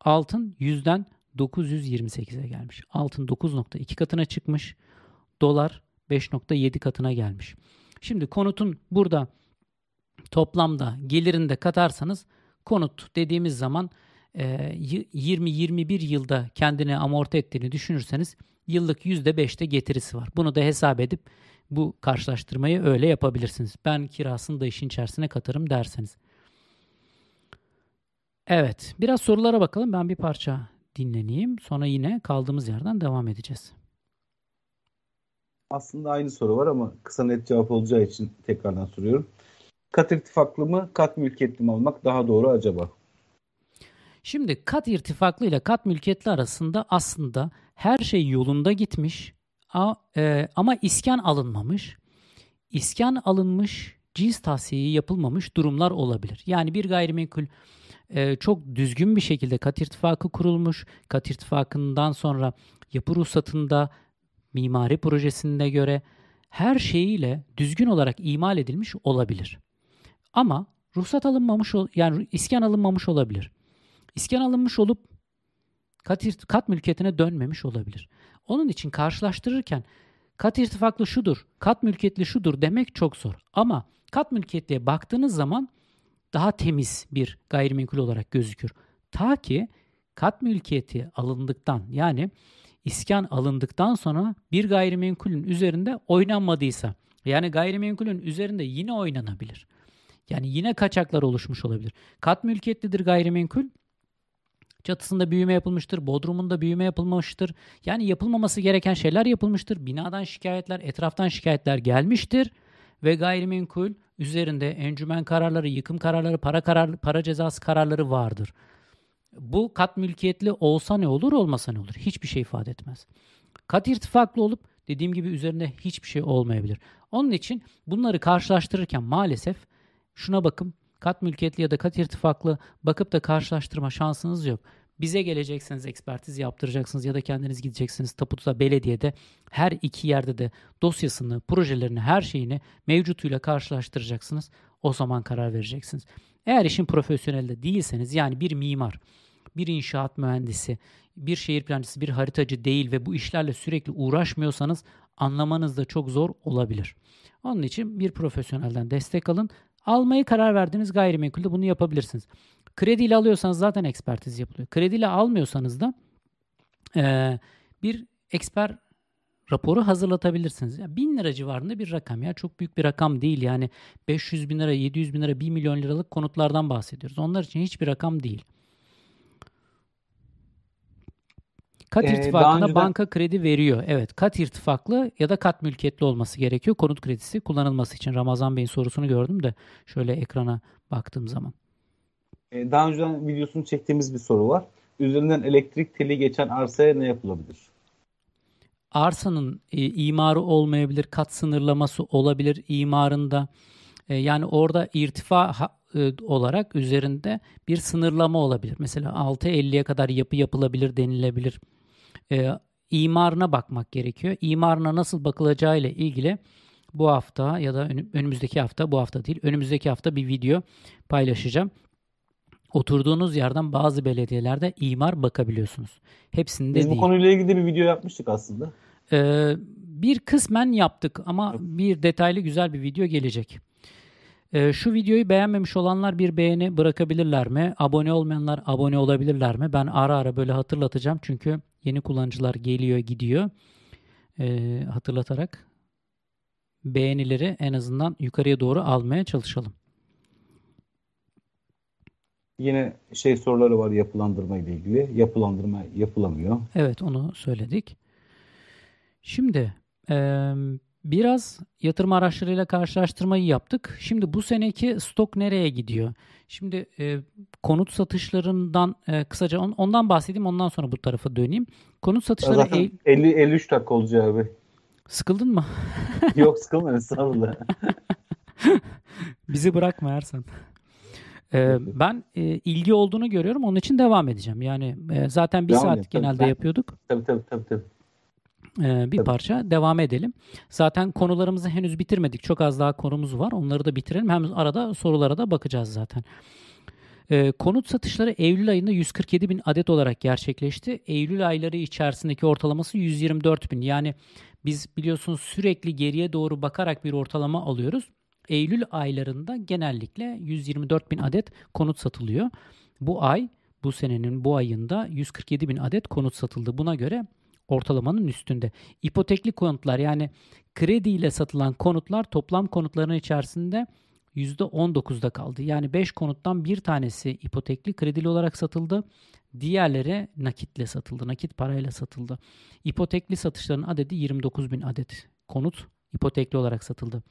Altın 100'den 928'e gelmiş. Altın 9.2 katına çıkmış. Dolar 5.7 katına gelmiş. Şimdi konutun burada toplamda gelirinde katarsanız konut dediğimiz zaman 20-21 e, yılda kendini amorti ettiğini düşünürseniz yıllık %5'te getirisi var. Bunu da hesap edip bu karşılaştırmayı öyle yapabilirsiniz. Ben kirasını da işin içerisine katarım derseniz. Evet, biraz sorulara bakalım. Ben bir parça dinleneyim. Sonra yine kaldığımız yerden devam edeceğiz. Aslında aynı soru var ama kısa net cevap olacağı için tekrardan soruyorum. Kat irtifaklı mı, kat mülkiyetli mi almak daha doğru acaba? Şimdi kat irtifaklı ile kat mülkiyetli arasında aslında her şey yolunda gitmiş e, ama iskan alınmamış. İskan alınmış, cins tahsiyi yapılmamış durumlar olabilir. Yani bir gayrimenkul e, çok düzgün bir şekilde kat irtifakı kurulmuş. Kat irtifakından sonra yapı ruhsatında, mimari projesinde göre her şeyiyle düzgün olarak imal edilmiş olabilir. Ama ruhsat alınmamış yani iskan alınmamış olabilir. İskan alınmış olup kat, kat mülkiyetine dönmemiş olabilir. Onun için karşılaştırırken kat irtifaklı şudur, kat mülkiyetli şudur demek çok zor. Ama kat mülkiyetliye baktığınız zaman daha temiz bir gayrimenkul olarak gözükür. Ta ki kat mülkiyeti alındıktan yani iskan alındıktan sonra bir gayrimenkulün üzerinde oynanmadıysa yani gayrimenkulün üzerinde yine oynanabilir. Yani yine kaçaklar oluşmuş olabilir. Kat mülkiyetlidir gayrimenkul. Çatısında büyüme yapılmıştır, bodrumunda büyüme yapılmıştır. Yani yapılmaması gereken şeyler yapılmıştır. Binadan şikayetler, etraftan şikayetler gelmiştir ve gayrimenkul üzerinde encümen kararları, yıkım kararları, para karar, para cezası kararları vardır. Bu kat mülkiyetli olsa ne olur, olmasa ne olur? Hiçbir şey ifade etmez. Kat irtifaklı olup dediğim gibi üzerinde hiçbir şey olmayabilir. Onun için bunları karşılaştırırken maalesef şuna bakın kat mülkiyetli ya da kat irtifaklı bakıp da karşılaştırma şansınız yok. Bize geleceksiniz, ekspertiz yaptıracaksınız ya da kendiniz gideceksiniz taputa belediyede her iki yerde de dosyasını, projelerini, her şeyini mevcutuyla karşılaştıracaksınız. O zaman karar vereceksiniz. Eğer işin profesyonelde değilseniz yani bir mimar, bir inşaat mühendisi, bir şehir plancısı, bir haritacı değil ve bu işlerle sürekli uğraşmıyorsanız anlamanız da çok zor olabilir. Onun için bir profesyonelden destek alın. Almayı karar verdiğiniz gayrimenkulde bunu yapabilirsiniz. Krediyle alıyorsanız zaten ekspertiz yapılıyor. Krediyle almıyorsanız da e, bir eksper raporu hazırlatabilirsiniz. Yani bin lira civarında bir rakam ya çok büyük bir rakam değil yani 500 bin lira 700 bin lira 1 milyon liralık konutlardan bahsediyoruz. Onlar için hiçbir rakam değil. Kat ee, irtifakına önceden... banka kredi veriyor. Evet kat irtifaklı ya da kat mülkiyetli olması gerekiyor. Konut kredisi kullanılması için. Ramazan Bey'in sorusunu gördüm de şöyle ekrana baktığım zaman. Ee, daha önceden videosunu çektiğimiz bir soru var. Üzerinden elektrik teli geçen arsaya ne yapılabilir? Arsanın e, imarı olmayabilir, kat sınırlaması olabilir imarında. E, yani orada irtifa ha, e, olarak üzerinde bir sınırlama olabilir. Mesela 6.50'ye kadar yapı yapılabilir denilebilir e, imarına bakmak gerekiyor. İmarına nasıl bakılacağı ile ilgili bu hafta ya da önümüzdeki hafta, bu hafta değil, önümüzdeki hafta bir video paylaşacağım. Oturduğunuz yerden bazı belediyelerde imar bakabiliyorsunuz. Hepsinde Biz değil. bu konuyla ilgili bir video yapmıştık aslında. Ee, bir kısmen yaptık ama bir detaylı güzel bir video gelecek. Ee, şu videoyu beğenmemiş olanlar bir beğeni bırakabilirler mi? Abone olmayanlar abone olabilirler mi? Ben ara ara böyle hatırlatacağım çünkü Yeni kullanıcılar geliyor gidiyor. Ee, hatırlatarak beğenileri en azından yukarıya doğru almaya çalışalım. Yine şey soruları var yapılandırma ile ilgili. Yapılandırma yapılamıyor. Evet onu söyledik. Şimdi e, biraz yatırım araçlarıyla karşılaştırmayı yaptık. Şimdi bu seneki stok nereye gidiyor? Şimdi e, konut satışlarından e, kısaca on, ondan bahsedeyim ondan sonra bu tarafa döneyim. Konut satışları Zaten 50 53 dakika olacak abi. Sıkıldın mı? Yok sıkılmadım estağfurullah. Bizi bırakma Ersan. Ee, ben e, ilgi olduğunu görüyorum. Onun için devam edeceğim. Yani e, zaten bir devam saat edeyim, genelde tabii, yapıyorduk. Tabii tabii tabii. tabii. Ee, bir tabii. parça devam edelim. Zaten konularımızı henüz bitirmedik. Çok az daha konumuz var. Onları da bitirelim. Hem arada sorulara da bakacağız zaten. Ee, konut satışları Eylül ayında 147 bin adet olarak gerçekleşti. Eylül ayları içerisindeki ortalaması 124 bin. Yani biz biliyorsunuz sürekli geriye doğru bakarak bir ortalama alıyoruz. Eylül aylarında genellikle 124 bin adet konut satılıyor. Bu ay, bu senenin bu ayında 147 bin adet konut satıldı. Buna göre ortalamanın üstünde. İpotekli konutlar yani krediyle satılan konutlar toplam konutların içerisinde %19'da kaldı. Yani 5 konuttan bir tanesi ipotekli kredili olarak satıldı. Diğerleri nakitle satıldı. Nakit parayla satıldı. İpotekli satışların adedi 29 bin adet konut ipotekli olarak satıldı.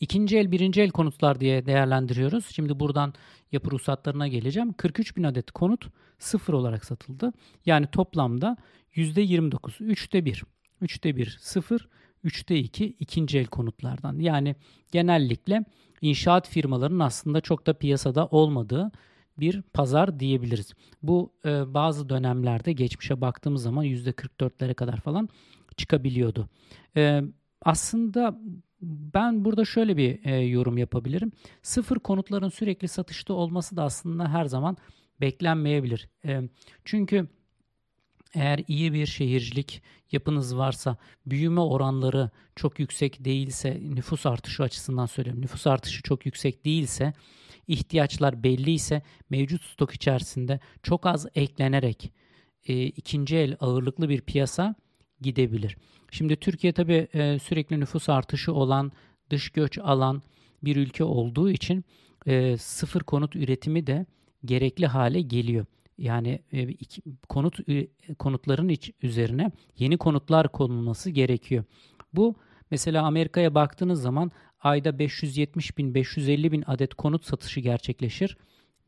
İkinci el, birinci el konutlar diye değerlendiriyoruz. Şimdi buradan yapı ruhsatlarına geleceğim. 43 bin adet konut sıfır olarak satıldı. Yani toplamda %29, üçte bir. Üçte bir sıfır, üçte iki ikinci el konutlardan. Yani genellikle inşaat firmalarının aslında çok da piyasada olmadığı bir pazar diyebiliriz. Bu e, bazı dönemlerde geçmişe baktığımız zaman %44'lere kadar falan çıkabiliyordu. E, aslında ben burada şöyle bir e, yorum yapabilirim. Sıfır konutların sürekli satışta olması da aslında her zaman beklenmeyebilir. E, çünkü Eğer iyi bir şehircilik yapınız varsa, büyüme oranları çok yüksek değilse, nüfus artışı açısından söylüyorum, nüfus artışı çok yüksek değilse, ihtiyaçlar belli ise mevcut stok içerisinde çok az eklenerek e, ikinci el ağırlıklı bir piyasa gidebilir. Şimdi Türkiye tabii e, sürekli nüfus artışı olan, dış göç alan bir ülke olduğu için e, sıfır konut üretimi de gerekli hale geliyor. Yani e, iki, konut konutların iç üzerine yeni konutlar konulması gerekiyor. Bu mesela Amerika'ya baktığınız zaman ayda 570 bin 550 bin adet konut satışı gerçekleşir.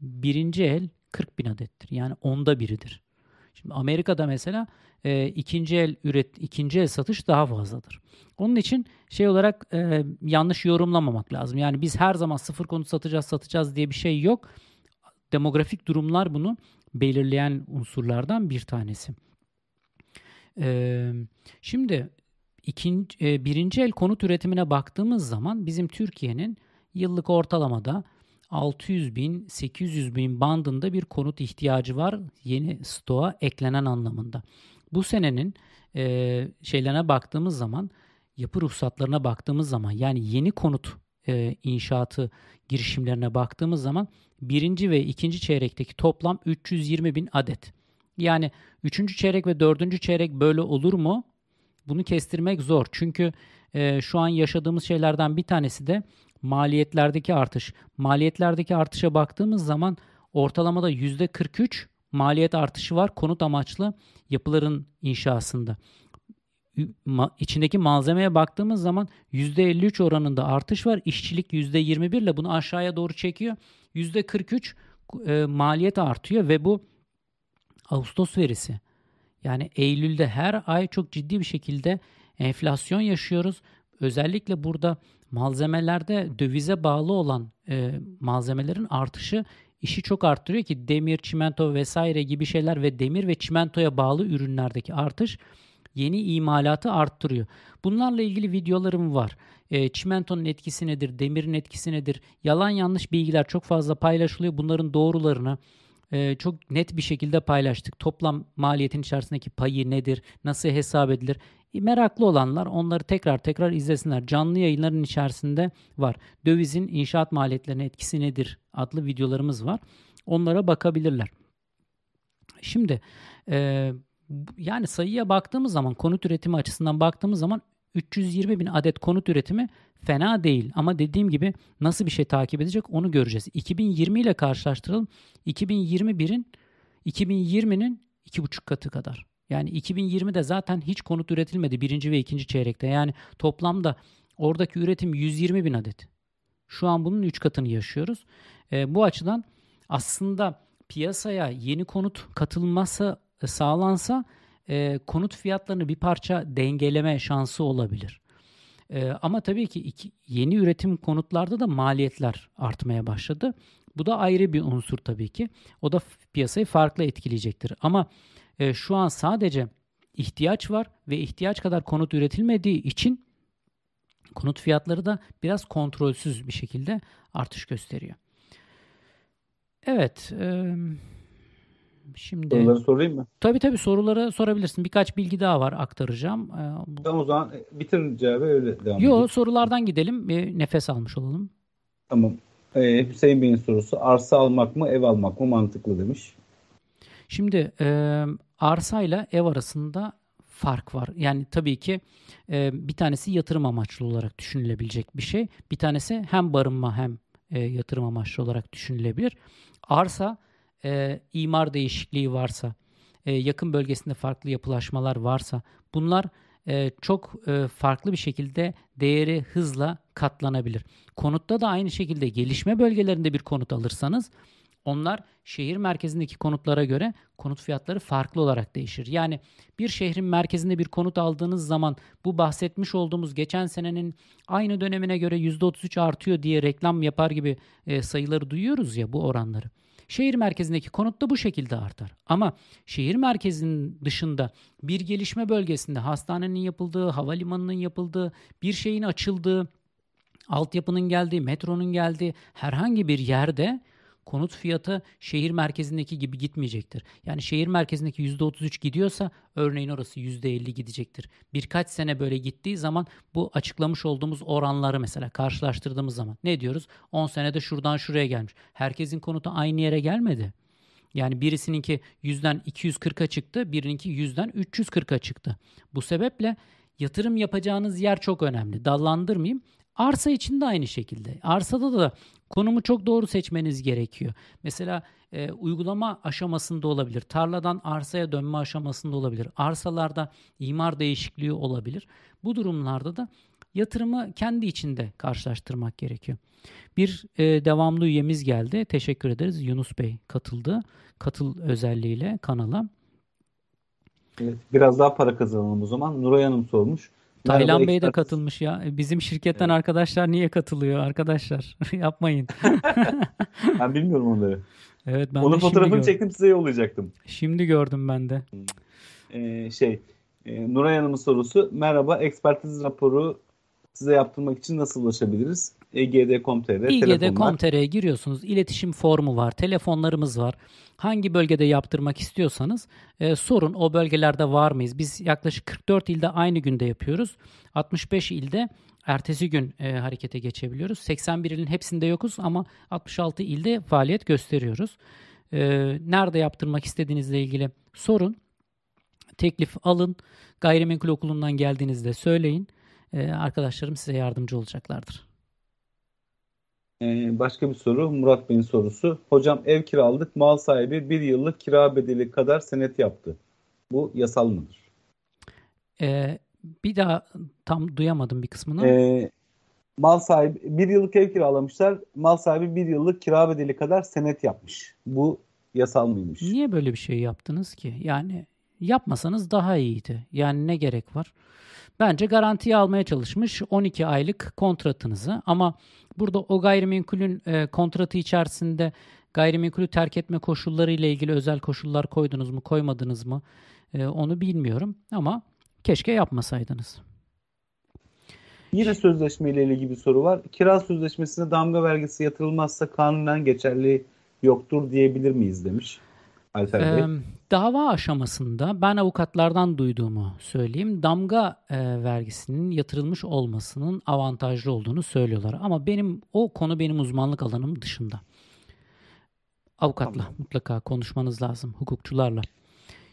Birinci el 40 bin adettir. Yani onda biridir. Şimdi Amerika'da mesela e, ikinci el üret ikinci el satış daha fazladır. Onun için şey olarak e, yanlış yorumlamamak lazım. Yani biz her zaman sıfır konut satacağız satacağız diye bir şey yok. Demografik durumlar bunu belirleyen unsurlardan bir tanesi. E, şimdi ikinci, e, birinci el konut üretimine baktığımız zaman bizim Türkiye'nin yıllık ortalamada 600 bin 800 bin bandında bir konut ihtiyacı var yeni stoğa eklenen anlamında. Bu senenin e, şeylerine baktığımız zaman yapı ruhsatlarına baktığımız zaman yani yeni konut e, inşaatı girişimlerine baktığımız zaman birinci ve ikinci çeyrekteki toplam 320 bin adet. Yani üçüncü çeyrek ve dördüncü çeyrek böyle olur mu? Bunu kestirmek zor. Çünkü e, şu an yaşadığımız şeylerden bir tanesi de maliyetlerdeki artış. Maliyetlerdeki artışa baktığımız zaman ortalamada %43 maliyet artışı var konut amaçlı yapıların inşasında. İçindeki malzemeye baktığımız zaman %53 oranında artış var. İşçilik %21 ile bunu aşağıya doğru çekiyor. %43 e, maliyet artıyor ve bu Ağustos verisi. Yani Eylül'de her ay çok ciddi bir şekilde enflasyon yaşıyoruz. Özellikle burada malzemelerde dövize bağlı olan e, malzemelerin artışı işi çok arttırıyor ki demir, çimento vesaire gibi şeyler ve demir ve çimentoya bağlı ürünlerdeki artış yeni imalatı arttırıyor. Bunlarla ilgili videolarım var. E, çimentonun etkisi nedir, demirin etkisi nedir? Yalan yanlış bilgiler çok fazla paylaşılıyor. Bunların doğrularını e, çok net bir şekilde paylaştık. Toplam maliyetin içerisindeki payı nedir, nasıl hesap edilir? Meraklı olanlar onları tekrar tekrar izlesinler. Canlı yayınların içerisinde var. Dövizin inşaat maliyetlerine etkisi nedir adlı videolarımız var. Onlara bakabilirler. Şimdi e, yani sayıya baktığımız zaman konut üretimi açısından baktığımız zaman 320 bin adet konut üretimi fena değil. Ama dediğim gibi nasıl bir şey takip edecek onu göreceğiz. 2020 ile karşılaştıralım. 2021'in 2020'nin 2,5 katı kadar. Yani 2020'de zaten hiç konut üretilmedi birinci ve ikinci çeyrekte. Yani toplamda oradaki üretim 120 bin adet. Şu an bunun 3 katını yaşıyoruz. E, bu açıdan aslında piyasaya yeni konut katılması sağlansa e, konut fiyatlarını bir parça dengeleme şansı olabilir. E, ama tabii ki iki, yeni üretim konutlarda da maliyetler artmaya başladı. Bu da ayrı bir unsur tabii ki. O da piyasayı farklı etkileyecektir. Ama e, şu an sadece ihtiyaç var ve ihtiyaç kadar konut üretilmediği için konut fiyatları da biraz kontrolsüz bir şekilde artış gösteriyor. Evet. E, şimdi Soruları sorayım mı? Tabii tabii soruları sorabilirsin. Birkaç bilgi daha var aktaracağım. E, tamam o zaman bitirin cevabı öyle devam Yok sorulardan gidelim. Bir nefes almış olalım. Tamam. Ee, Hüseyin Bey'in sorusu arsa almak mı ev almak mı mantıklı demiş. Şimdi e, arsayla ev arasında fark var. Yani tabii ki e, bir tanesi yatırım amaçlı olarak düşünülebilecek bir şey. Bir tanesi hem barınma hem e, yatırım amaçlı olarak düşünülebilir. Arsa e, imar değişikliği varsa, e, yakın bölgesinde farklı yapılaşmalar varsa bunlar e, çok e, farklı bir şekilde değeri hızla katlanabilir. Konutta da aynı şekilde gelişme bölgelerinde bir konut alırsanız onlar şehir merkezindeki konutlara göre konut fiyatları farklı olarak değişir. Yani bir şehrin merkezinde bir konut aldığınız zaman bu bahsetmiş olduğumuz geçen senenin aynı dönemine göre %33 artıyor diye reklam yapar gibi e, sayıları duyuyoruz ya bu oranları. Şehir merkezindeki konut da bu şekilde artar. Ama şehir merkezinin dışında bir gelişme bölgesinde hastanenin yapıldığı, havalimanının yapıldığı, bir şeyin açıldığı, altyapının geldiği, metronun geldiği herhangi bir yerde konut fiyatı şehir merkezindeki gibi gitmeyecektir. Yani şehir merkezindeki %33 gidiyorsa örneğin orası %50 gidecektir. Birkaç sene böyle gittiği zaman bu açıklamış olduğumuz oranları mesela karşılaştırdığımız zaman ne diyoruz? 10 senede şuradan şuraya gelmiş. Herkesin konutu aynı yere gelmedi. Yani birisininki yüzden 240'a çıktı, birininki yüzden 340'a çıktı. Bu sebeple yatırım yapacağınız yer çok önemli. Dallandırmayayım. Arsa için de aynı şekilde. Arsada da konumu çok doğru seçmeniz gerekiyor. Mesela e, uygulama aşamasında olabilir. Tarladan arsaya dönme aşamasında olabilir. Arsalarda imar değişikliği olabilir. Bu durumlarda da yatırımı kendi içinde karşılaştırmak gerekiyor. Bir e, devamlı üyemiz geldi. Teşekkür ederiz. Yunus Bey katıldı. Katıl özelliğiyle kanala. Evet, biraz daha para kazanalım o zaman. Nuray Hanım sormuş. Taylan Bey de katılmış ya. Bizim şirketten evet. arkadaşlar niye katılıyor arkadaşlar? Yapmayın. ben bilmiyorum onları. Evet ben Onun de fotoğrafını şimdi çektim size yollayacaktım. Şimdi gördüm ben de. Ee, şey e, Nuray Hanım'ın sorusu. Merhaba ekspertiz raporu size yaptırmak için nasıl ulaşabiliriz? EGD.com.tr EGD.com.tr'ye giriyorsunuz. İletişim formu var. Telefonlarımız var. Hangi bölgede yaptırmak istiyorsanız e, sorun. O bölgelerde var mıyız? Biz yaklaşık 44 ilde aynı günde yapıyoruz. 65 ilde ertesi gün e, harekete geçebiliyoruz. 81 ilin hepsinde yokuz ama 66 ilde faaliyet gösteriyoruz. E, nerede yaptırmak istediğinizle ilgili sorun. Teklif alın. Gayrimenkul okulundan geldiğinizde söyleyin. E, arkadaşlarım size yardımcı olacaklardır. Ee, başka bir soru Murat Bey'in sorusu. Hocam ev kiraladık mal sahibi bir yıllık kira bedeli kadar senet yaptı. Bu yasal mıdır? Ee, bir daha tam duyamadım bir kısmını. Ee, mal sahibi bir yıllık ev kiralamışlar. Mal sahibi bir yıllık kira bedeli kadar senet yapmış. Bu yasal mıymış? Niye böyle bir şey yaptınız ki? Yani yapmasanız daha iyiydi. Yani ne gerek var? Bence garantiye almaya çalışmış 12 aylık kontratınızı ama burada o gayrimenkulün e, kontratı içerisinde gayrimenkulü terk etme koşulları ile ilgili özel koşullar koydunuz mu koymadınız mı e, onu bilmiyorum ama keşke yapmasaydınız. Yine sözleşme ile ilgili bir soru var. Kira sözleşmesine damga vergisi yatırılmazsa kanunen geçerli yoktur diyebilir miyiz demiş. Alper Bey. Ee, dava aşamasında ben avukatlardan duyduğumu söyleyeyim. Damga e, vergisinin yatırılmış olmasının avantajlı olduğunu söylüyorlar. Ama benim o konu benim uzmanlık alanım dışında. Avukatla tamam. mutlaka konuşmanız lazım, hukukçularla.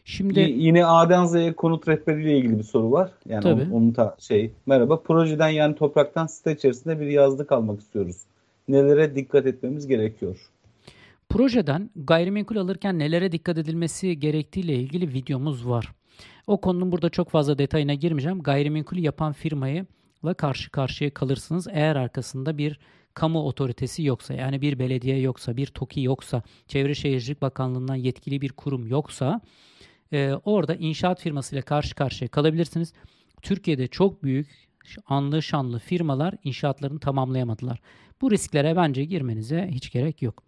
Şimdi y- yine A'dan Z'ye konut rehberiyle ilgili bir soru var. Yani tabii. onun, onun ta şey merhaba projeden yani topraktan site içerisinde bir yazlık almak istiyoruz. Nelere dikkat etmemiz gerekiyor? Projeden gayrimenkul alırken nelere dikkat edilmesi gerektiğiyle ilgili videomuz var. O konunun burada çok fazla detayına girmeyeceğim. Gayrimenkulü yapan firmayı ve karşı karşıya kalırsınız. Eğer arkasında bir kamu otoritesi yoksa yani bir belediye yoksa bir TOKİ yoksa Çevre Şehircilik Bakanlığı'ndan yetkili bir kurum yoksa e, orada inşaat firmasıyla karşı karşıya kalabilirsiniz. Türkiye'de çok büyük anlı şanlı firmalar inşaatlarını tamamlayamadılar. Bu risklere bence girmenize hiç gerek yok.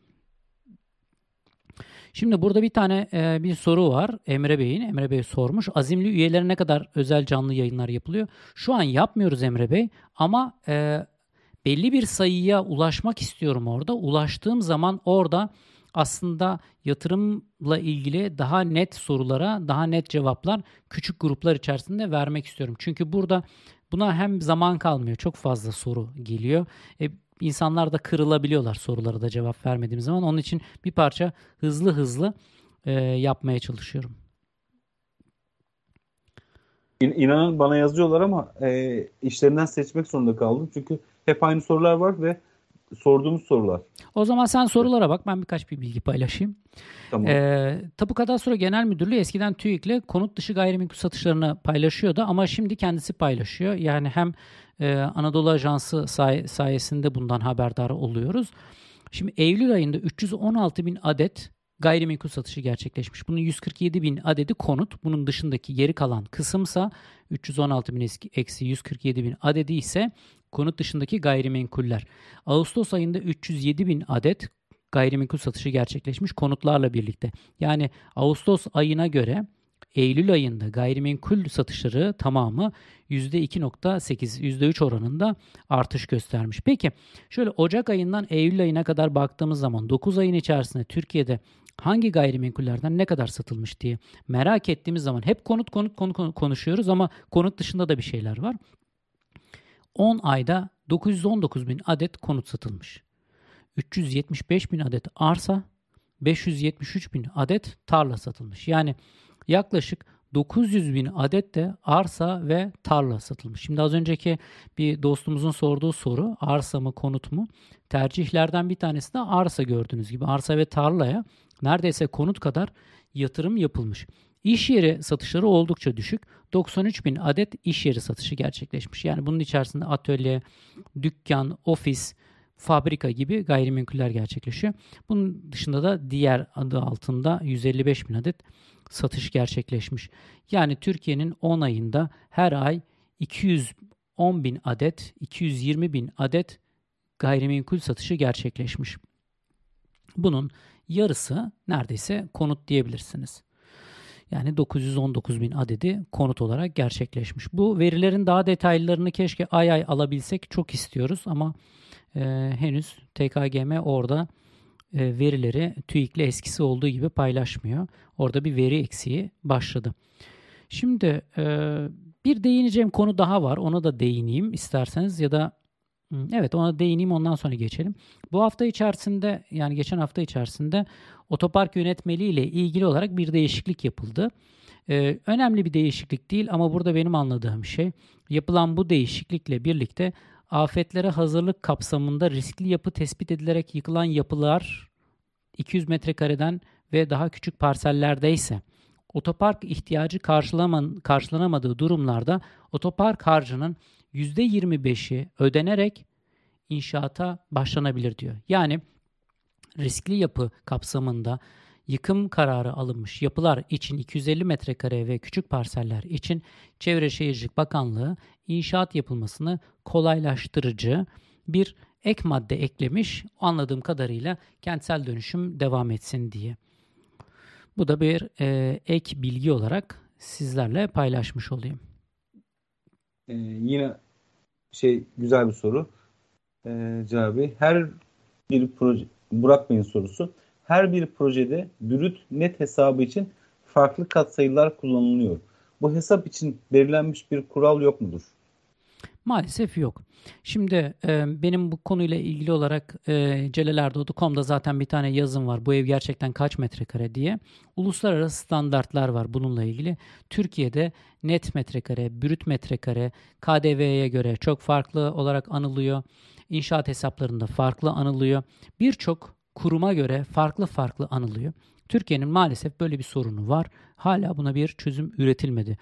Şimdi burada bir tane e, bir soru var Emre Bey'in. Emre Bey sormuş. Azimli üyelere ne kadar özel canlı yayınlar yapılıyor? Şu an yapmıyoruz Emre Bey ama e, belli bir sayıya ulaşmak istiyorum orada. Ulaştığım zaman orada aslında yatırımla ilgili daha net sorulara daha net cevaplar küçük gruplar içerisinde vermek istiyorum. Çünkü burada buna hem zaman kalmıyor. Çok fazla soru geliyor. E, insanlar da kırılabiliyorlar sorulara da cevap vermediğim zaman. Onun için bir parça hızlı hızlı e, yapmaya çalışıyorum. İnanın bana yazıyorlar ama e, işlerinden seçmek zorunda kaldım. Çünkü hep aynı sorular var ve sorduğumuz sorular. O zaman sen sorulara bak. Ben birkaç bir bilgi paylaşayım. Tamam. Ee, Tapu Kadastro Genel Müdürlüğü eskiden TÜİK'le konut dışı gayrimenkul satışlarını paylaşıyordu ama şimdi kendisi paylaşıyor. Yani hem e, Anadolu Ajansı say- sayesinde bundan haberdar oluyoruz. Şimdi Eylül ayında 316 bin adet gayrimenkul satışı gerçekleşmiş. Bunun 147 bin adedi konut. Bunun dışındaki geri kalan kısımsa 316 bin eksi 147 bin adedi ise konut dışındaki gayrimenkuller. Ağustos ayında 307 bin adet gayrimenkul satışı gerçekleşmiş konutlarla birlikte. Yani Ağustos ayına göre Eylül ayında gayrimenkul satışları tamamı %2.8, %3 oranında artış göstermiş. Peki şöyle Ocak ayından Eylül ayına kadar baktığımız zaman 9 ayın içerisinde Türkiye'de hangi gayrimenkullerden ne kadar satılmış diye merak ettiğimiz zaman hep konut konut konut konuşuyoruz ama konut dışında da bir şeyler var. 10 ayda 919 bin adet konut satılmış. 375 bin adet arsa, 573 bin adet tarla satılmış. Yani yaklaşık 900 bin adet de arsa ve tarla satılmış. Şimdi az önceki bir dostumuzun sorduğu soru arsa mı konut mu? Tercihlerden bir tanesi de arsa gördüğünüz gibi. Arsa ve tarlaya neredeyse konut kadar yatırım yapılmış. İş yeri satışları oldukça düşük. 93 bin adet iş yeri satışı gerçekleşmiş. Yani bunun içerisinde atölye, dükkan, ofis, fabrika gibi gayrimenkuller gerçekleşiyor. Bunun dışında da diğer adı altında 155 bin adet satış gerçekleşmiş. Yani Türkiye'nin 10 ayında her ay 210 bin adet, 220 bin adet gayrimenkul satışı gerçekleşmiş. Bunun yarısı neredeyse konut diyebilirsiniz. Yani 919 bin adedi konut olarak gerçekleşmiş. Bu verilerin daha detaylarını keşke ay ay alabilsek çok istiyoruz ama e, henüz TKGM orada e, verileri TÜİK'le eskisi olduğu gibi paylaşmıyor. Orada bir veri eksiği başladı. Şimdi e, bir değineceğim konu daha var. Ona da değineyim isterseniz ya da evet ona değineyim ondan sonra geçelim. Bu hafta içerisinde yani geçen hafta içerisinde otopark yönetmeliği ile ilgili olarak bir değişiklik yapıldı. Ee, önemli bir değişiklik değil ama burada benim anladığım şey yapılan bu değişiklikle birlikte afetlere hazırlık kapsamında riskli yapı tespit edilerek yıkılan yapılar 200 metrekareden ve daha küçük parsellerdeyse otopark ihtiyacı karşılanamadığı durumlarda otopark harcının %25'i ödenerek inşaata başlanabilir diyor. Yani riskli yapı kapsamında yıkım kararı alınmış yapılar için 250 metrekare ve küçük parseller için Çevre Şehircilik Bakanlığı inşaat yapılmasını kolaylaştırıcı bir ek madde eklemiş. Anladığım kadarıyla kentsel dönüşüm devam etsin diye. Bu da bir e, ek bilgi olarak sizlerle paylaşmış olayım. Ee, yine şey güzel bir soru. Ee, Bey. Her bir proje Burak Bey'in sorusu. Her bir projede brüt net hesabı için farklı katsayılar kullanılıyor. Bu hesap için belirlenmiş bir kural yok mudur? Maalesef yok. Şimdi e, benim bu konuyla ilgili olarak e, celelerdoğdu.com'da zaten bir tane yazım var. Bu ev gerçekten kaç metrekare diye. Uluslararası standartlar var bununla ilgili. Türkiye'de net metrekare, brüt metrekare, KDV'ye göre çok farklı olarak anılıyor. İnşaat hesaplarında farklı anılıyor. Birçok kuruma göre farklı farklı anılıyor. Türkiye'nin maalesef böyle bir sorunu var. Hala buna bir çözüm üretilmedi.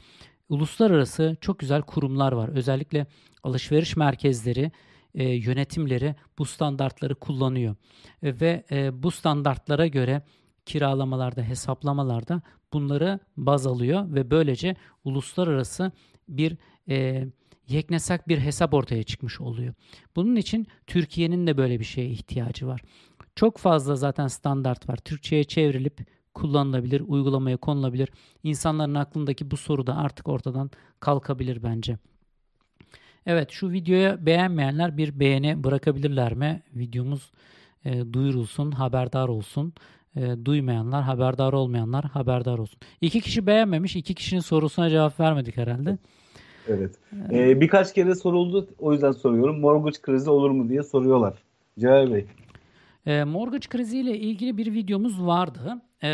Uluslararası çok güzel kurumlar var. Özellikle alışveriş merkezleri, e, yönetimleri bu standartları kullanıyor. E, ve e, bu standartlara göre kiralamalarda, hesaplamalarda bunları baz alıyor ve böylece uluslararası bir e, yeknesak bir hesap ortaya çıkmış oluyor. Bunun için Türkiye'nin de böyle bir şeye ihtiyacı var. Çok fazla zaten standart var. Türkçe'ye çevrilip kullanılabilir, uygulamaya konulabilir. İnsanların aklındaki bu soru da artık ortadan kalkabilir bence. Evet şu videoya beğenmeyenler bir beğeni bırakabilirler mi? Videomuz e, duyurulsun, haberdar olsun. E, duymayanlar, haberdar olmayanlar haberdar olsun. İki kişi beğenmemiş, iki kişinin sorusuna cevap vermedik herhalde. Evet. Ee, birkaç kere soruldu, o yüzden soruyorum. Mortgage krizi olur mu diye soruyorlar. Cevap Bey. E, mortgage kriziyle ilgili bir videomuz vardı. E,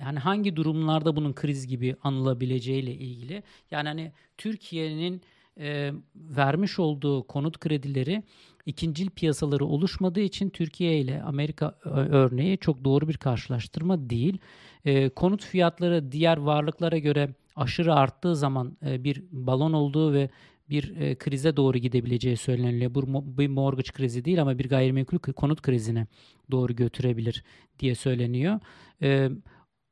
yani hangi durumlarda bunun kriz gibi anılabileceğiyle ilgili. Yani hani Türkiye'nin e, vermiş olduğu konut kredileri ikincil piyasaları oluşmadığı için Türkiye ile Amerika örneği çok doğru bir karşılaştırma değil. E, konut fiyatları diğer varlıklara göre aşırı arttığı zaman e, bir balon olduğu ve bir e, krize doğru gidebileceği söyleniliyor. Bu bir mortgage krizi değil ama bir gayrimenkul konut krizine doğru götürebilir diye söyleniyor. E,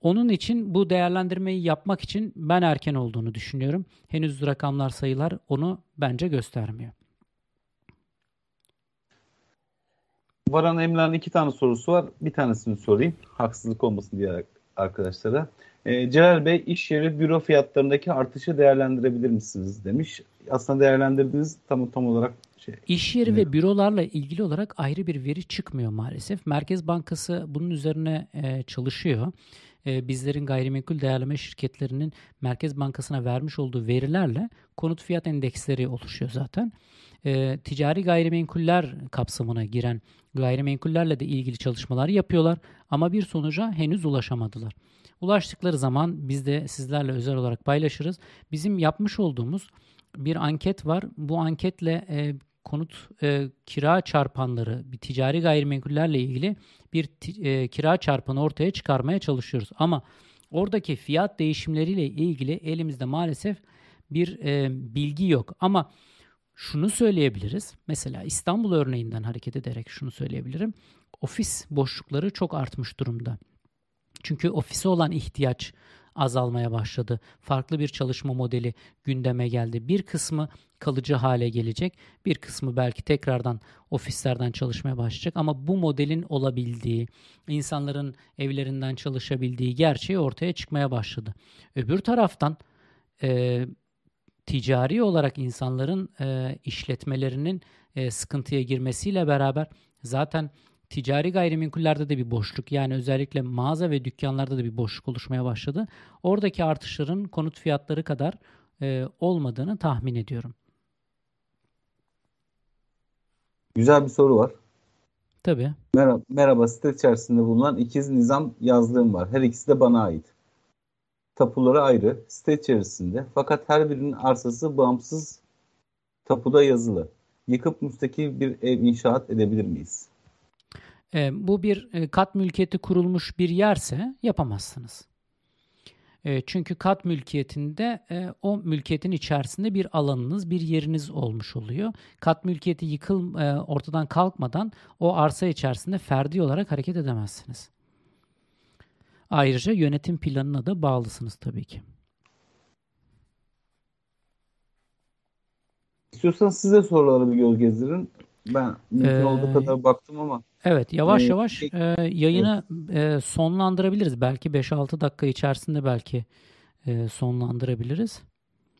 onun için bu değerlendirmeyi yapmak için ben erken olduğunu düşünüyorum. Henüz rakamlar sayılar onu bence göstermiyor. Varan Emrah'ın iki tane sorusu var. Bir tanesini sorayım. Haksızlık olmasın diye arkadaşlara. E, Celal Bey iş yeri büro fiyatlarındaki artışı değerlendirebilir misiniz demiş. Aslında değerlendirdiğiniz tam tam olarak şey. İş yeri ve bürolarla ilgili olarak ayrı bir veri çıkmıyor maalesef. Merkez Bankası bunun üzerine e, çalışıyor. E, bizlerin gayrimenkul değerleme şirketlerinin Merkez Bankası'na vermiş olduğu verilerle konut fiyat endeksleri oluşuyor zaten. E, ticari gayrimenkuller kapsamına giren gayrimenkullerle de ilgili çalışmalar yapıyorlar ama bir sonuca henüz ulaşamadılar. Ulaştıkları zaman biz de sizlerle özel olarak paylaşırız. Bizim yapmış olduğumuz bir anket var. Bu anketle e, konut e, kira çarpanları, bir ticari gayrimenkullerle ilgili bir e, kira çarpanı ortaya çıkarmaya çalışıyoruz. Ama oradaki fiyat değişimleriyle ilgili elimizde maalesef bir e, bilgi yok. Ama şunu söyleyebiliriz. Mesela İstanbul örneğinden hareket ederek şunu söyleyebilirim. Ofis boşlukları çok artmış durumda. Çünkü ofise olan ihtiyaç azalmaya başladı. Farklı bir çalışma modeli gündeme geldi. Bir kısmı kalıcı hale gelecek. Bir kısmı belki tekrardan ofislerden çalışmaya başlayacak ama bu modelin olabildiği, insanların evlerinden çalışabildiği gerçeği ortaya çıkmaya başladı. Öbür taraftan e, ticari olarak insanların e, işletmelerinin e, sıkıntıya girmesiyle beraber zaten ticari gayrimenkullerde de bir boşluk yani özellikle mağaza ve dükkanlarda da bir boşluk oluşmaya başladı. Oradaki artışların konut fiyatları kadar e, olmadığını tahmin ediyorum. Güzel bir soru var. Tabii. Merhaba, merhaba site içerisinde bulunan ikiz nizam yazlığım var. Her ikisi de bana ait. Tapuları ayrı, site içerisinde. Fakat her birinin arsası bağımsız tapuda yazılı. Yıkıp müstakil bir ev inşaat edebilir miyiz? E, bu bir e, kat mülkiyeti kurulmuş bir yerse yapamazsınız. E, çünkü kat mülkiyetinde e, o mülkiyetin içerisinde bir alanınız, bir yeriniz olmuş oluyor. Kat mülkiyeti yıkıl e, ortadan kalkmadan o arsa içerisinde ferdi olarak hareket edemezsiniz. Ayrıca yönetim planına da bağlısınız tabii ki. İstiyorsanız size soruları bir göz gezdirin. Ben mümkün ee, olduğu kadar baktım ama. Evet yavaş ee, yavaş e, yayını e, sonlandırabiliriz. Belki 5-6 dakika içerisinde belki e, sonlandırabiliriz.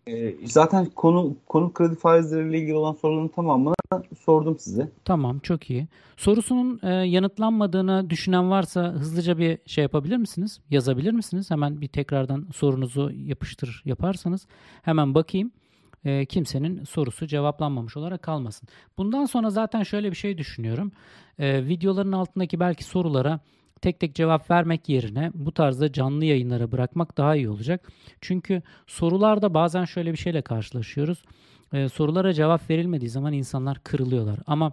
E, zaten konu konut kredi faizleriyle ilgili olan soruların tamamını sordum size. Tamam çok iyi. Sorusunun e, yanıtlanmadığını düşünen varsa hızlıca bir şey yapabilir misiniz? Yazabilir misiniz? Hemen bir tekrardan sorunuzu yapıştır yaparsanız hemen bakayım e, kimsenin sorusu cevaplanmamış olarak kalmasın. Bundan sonra zaten şöyle bir şey düşünüyorum. E, videoların altındaki belki sorulara tek tek cevap vermek yerine bu tarzda canlı yayınlara bırakmak daha iyi olacak. Çünkü sorularda bazen şöyle bir şeyle karşılaşıyoruz. E, sorulara cevap verilmediği zaman insanlar kırılıyorlar. Ama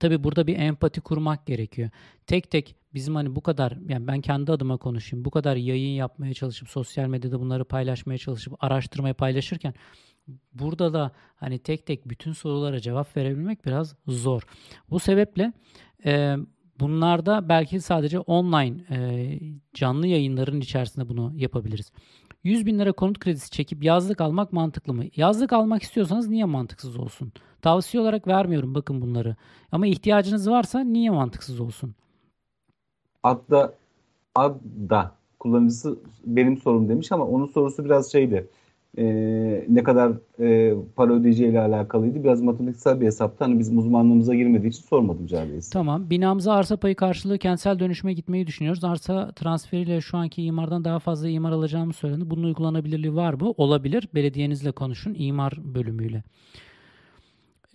tabii burada bir empati kurmak gerekiyor. Tek tek bizim hani bu kadar yani ben kendi adıma konuşayım. Bu kadar yayın yapmaya çalışıp sosyal medyada bunları paylaşmaya çalışıp araştırmaya paylaşırken burada da hani tek tek bütün sorulara cevap verebilmek biraz zor. Bu sebeple e, bunlarda belki sadece online e, canlı yayınların içerisinde bunu yapabiliriz. 100 bin lira konut kredisi çekip yazlık almak mantıklı mı? Yazlık almak istiyorsanız niye mantıksız olsun? Tavsiye olarak vermiyorum bakın bunları. Ama ihtiyacınız varsa niye mantıksız olsun? Adda Adda kullanıcısı benim sorum demiş ama onun sorusu biraz şeydi e, ne kadar e, para ödeyeceğiyle alakalıydı. Biraz matematiksel bir hesaptı. Hani bizim uzmanlığımıza girmediği için sormadım Cahil Tamam. Binamıza arsa payı karşılığı kentsel dönüşüme gitmeyi düşünüyoruz. Arsa transferiyle şu anki imardan daha fazla imar alacağımız söylendi. Bunun uygulanabilirliği var mı? Olabilir. Belediyenizle konuşun. imar bölümüyle.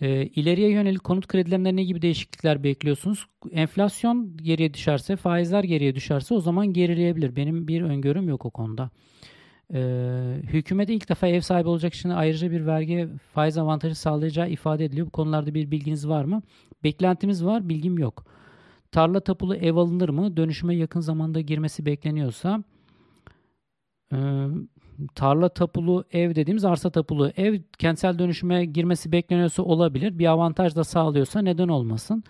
E, ileriye yönelik konut kredilerinde ne gibi değişiklikler bekliyorsunuz? Enflasyon geriye düşerse, faizler geriye düşerse o zaman gerileyebilir. Benim bir öngörüm yok o konuda. Ee, hükümete ilk defa ev sahibi olacak kişinin ayrıca bir vergi faiz avantajı sağlayacağı ifade ediliyor. Bu konularda bir bilginiz var mı? Beklentimiz var, bilgim yok. Tarla tapulu ev alınır mı? Dönüşüme yakın zamanda girmesi bekleniyorsa e, tarla tapulu ev dediğimiz arsa tapulu ev kentsel dönüşüme girmesi bekleniyorsa olabilir. Bir avantaj da sağlıyorsa neden olmasın?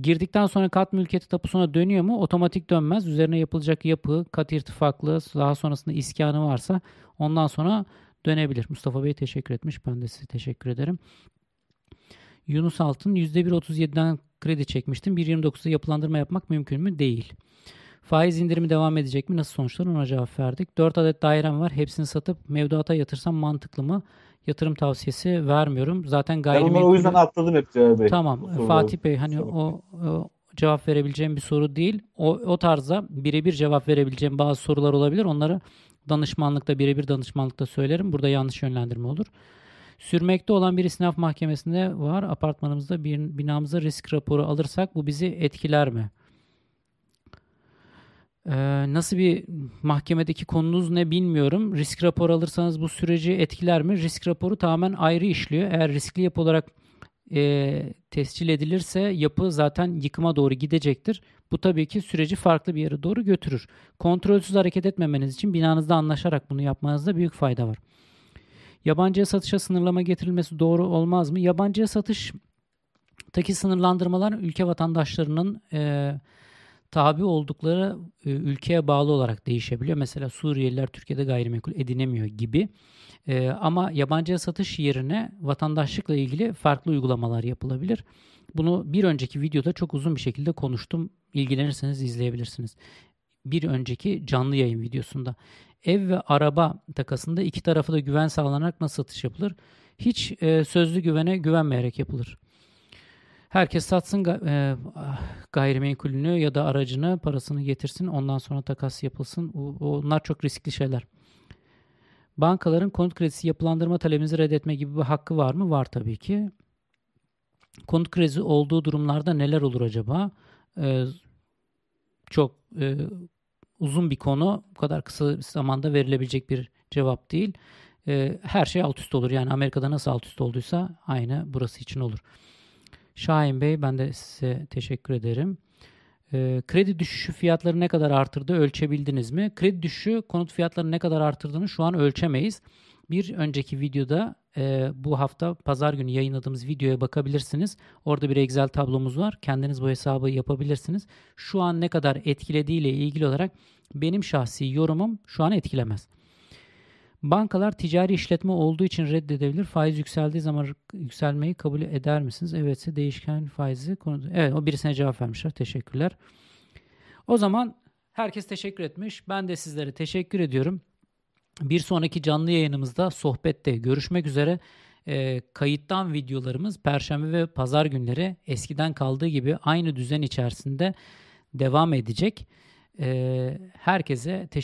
Girdikten sonra kat mülkiyeti tapusuna dönüyor mu? Otomatik dönmez. Üzerine yapılacak yapı, kat irtifaklı, daha sonrasında iskanı varsa ondan sonra dönebilir. Mustafa Bey teşekkür etmiş. Ben de size teşekkür ederim. Yunus Altın %1.37'den kredi çekmiştim. 1.29'da yapılandırma yapmak mümkün mü? Değil. Faiz indirimi devam edecek mi? Nasıl sonuçlar? Ona cevap verdik. 4 adet dairem var. Hepsini satıp mevduata yatırsam mantıklı mı? Yatırım tavsiyesi vermiyorum. Zaten Ben gayrimenkul... onları o yüzden atladım hep Cevap Bey. Tamam. Fatih Bey hani o, o cevap verebileceğim bir soru değil. O, o tarzda birebir cevap verebileceğim bazı sorular olabilir. Onları danışmanlıkta birebir danışmanlıkta söylerim. Burada yanlış yönlendirme olur. Sürmekte olan bir istinaf mahkemesinde var. Apartmanımızda bir binamıza risk raporu alırsak bu bizi etkiler mi? Ee, nasıl bir mahkemedeki konunuz ne bilmiyorum. Risk raporu alırsanız bu süreci etkiler mi? Risk raporu tamamen ayrı işliyor. Eğer riskli yapı olarak e, tescil edilirse yapı zaten yıkıma doğru gidecektir. Bu tabii ki süreci farklı bir yere doğru götürür. Kontrolsüz hareket etmemeniz için binanızda anlaşarak bunu yapmanızda büyük fayda var. Yabancıya satışa sınırlama getirilmesi doğru olmaz mı? Yabancıya satıştaki sınırlandırmalar ülke vatandaşlarının e, tabi oldukları e, ülkeye bağlı olarak değişebiliyor. Mesela Suriyeliler Türkiye'de gayrimenkul edinemiyor gibi. E, ama yabancıya satış yerine vatandaşlıkla ilgili farklı uygulamalar yapılabilir. Bunu bir önceki videoda çok uzun bir şekilde konuştum. İlgilenirseniz izleyebilirsiniz. Bir önceki canlı yayın videosunda. Ev ve araba takasında iki tarafa da güven sağlanarak nasıl satış yapılır? Hiç e, sözlü güvene güvenmeyerek yapılır. Herkes satsın e, gayrimenkulünü ya da aracını, parasını getirsin. Ondan sonra takas yapılsın. Onlar çok riskli şeyler. Bankaların konut kredisi yapılandırma talebinizi reddetme gibi bir hakkı var mı? Var tabii ki. Konut kredisi olduğu durumlarda neler olur acaba? Ee, çok e, uzun bir konu. Bu kadar kısa zamanda verilebilecek bir cevap değil. Ee, her şey alt üst olur. Yani Amerika'da nasıl alt üst olduysa aynı burası için olur. Şahin Bey ben de size teşekkür ederim. Ee, kredi düşüşü fiyatları ne kadar artırdı ölçebildiniz mi? Kredi düşüşü konut fiyatları ne kadar artırdığını şu an ölçemeyiz. Bir önceki videoda e, bu hafta pazar günü yayınladığımız videoya bakabilirsiniz. Orada bir Excel tablomuz var. Kendiniz bu hesabı yapabilirsiniz. Şu an ne kadar etkilediğiyle ilgili olarak benim şahsi yorumum şu an etkilemez. Bankalar ticari işletme olduğu için reddedebilir. Faiz yükseldiği zaman yükselmeyi kabul eder misiniz? Evetse değişken faizi konu. Evet o birisine cevap vermişler. Teşekkürler. O zaman herkes teşekkür etmiş. Ben de sizlere teşekkür ediyorum. Bir sonraki canlı yayınımızda sohbette görüşmek üzere. Ee, kayıttan videolarımız Perşembe ve Pazar günleri eskiden kaldığı gibi aynı düzen içerisinde devam edecek. Ee, herkese teşekkür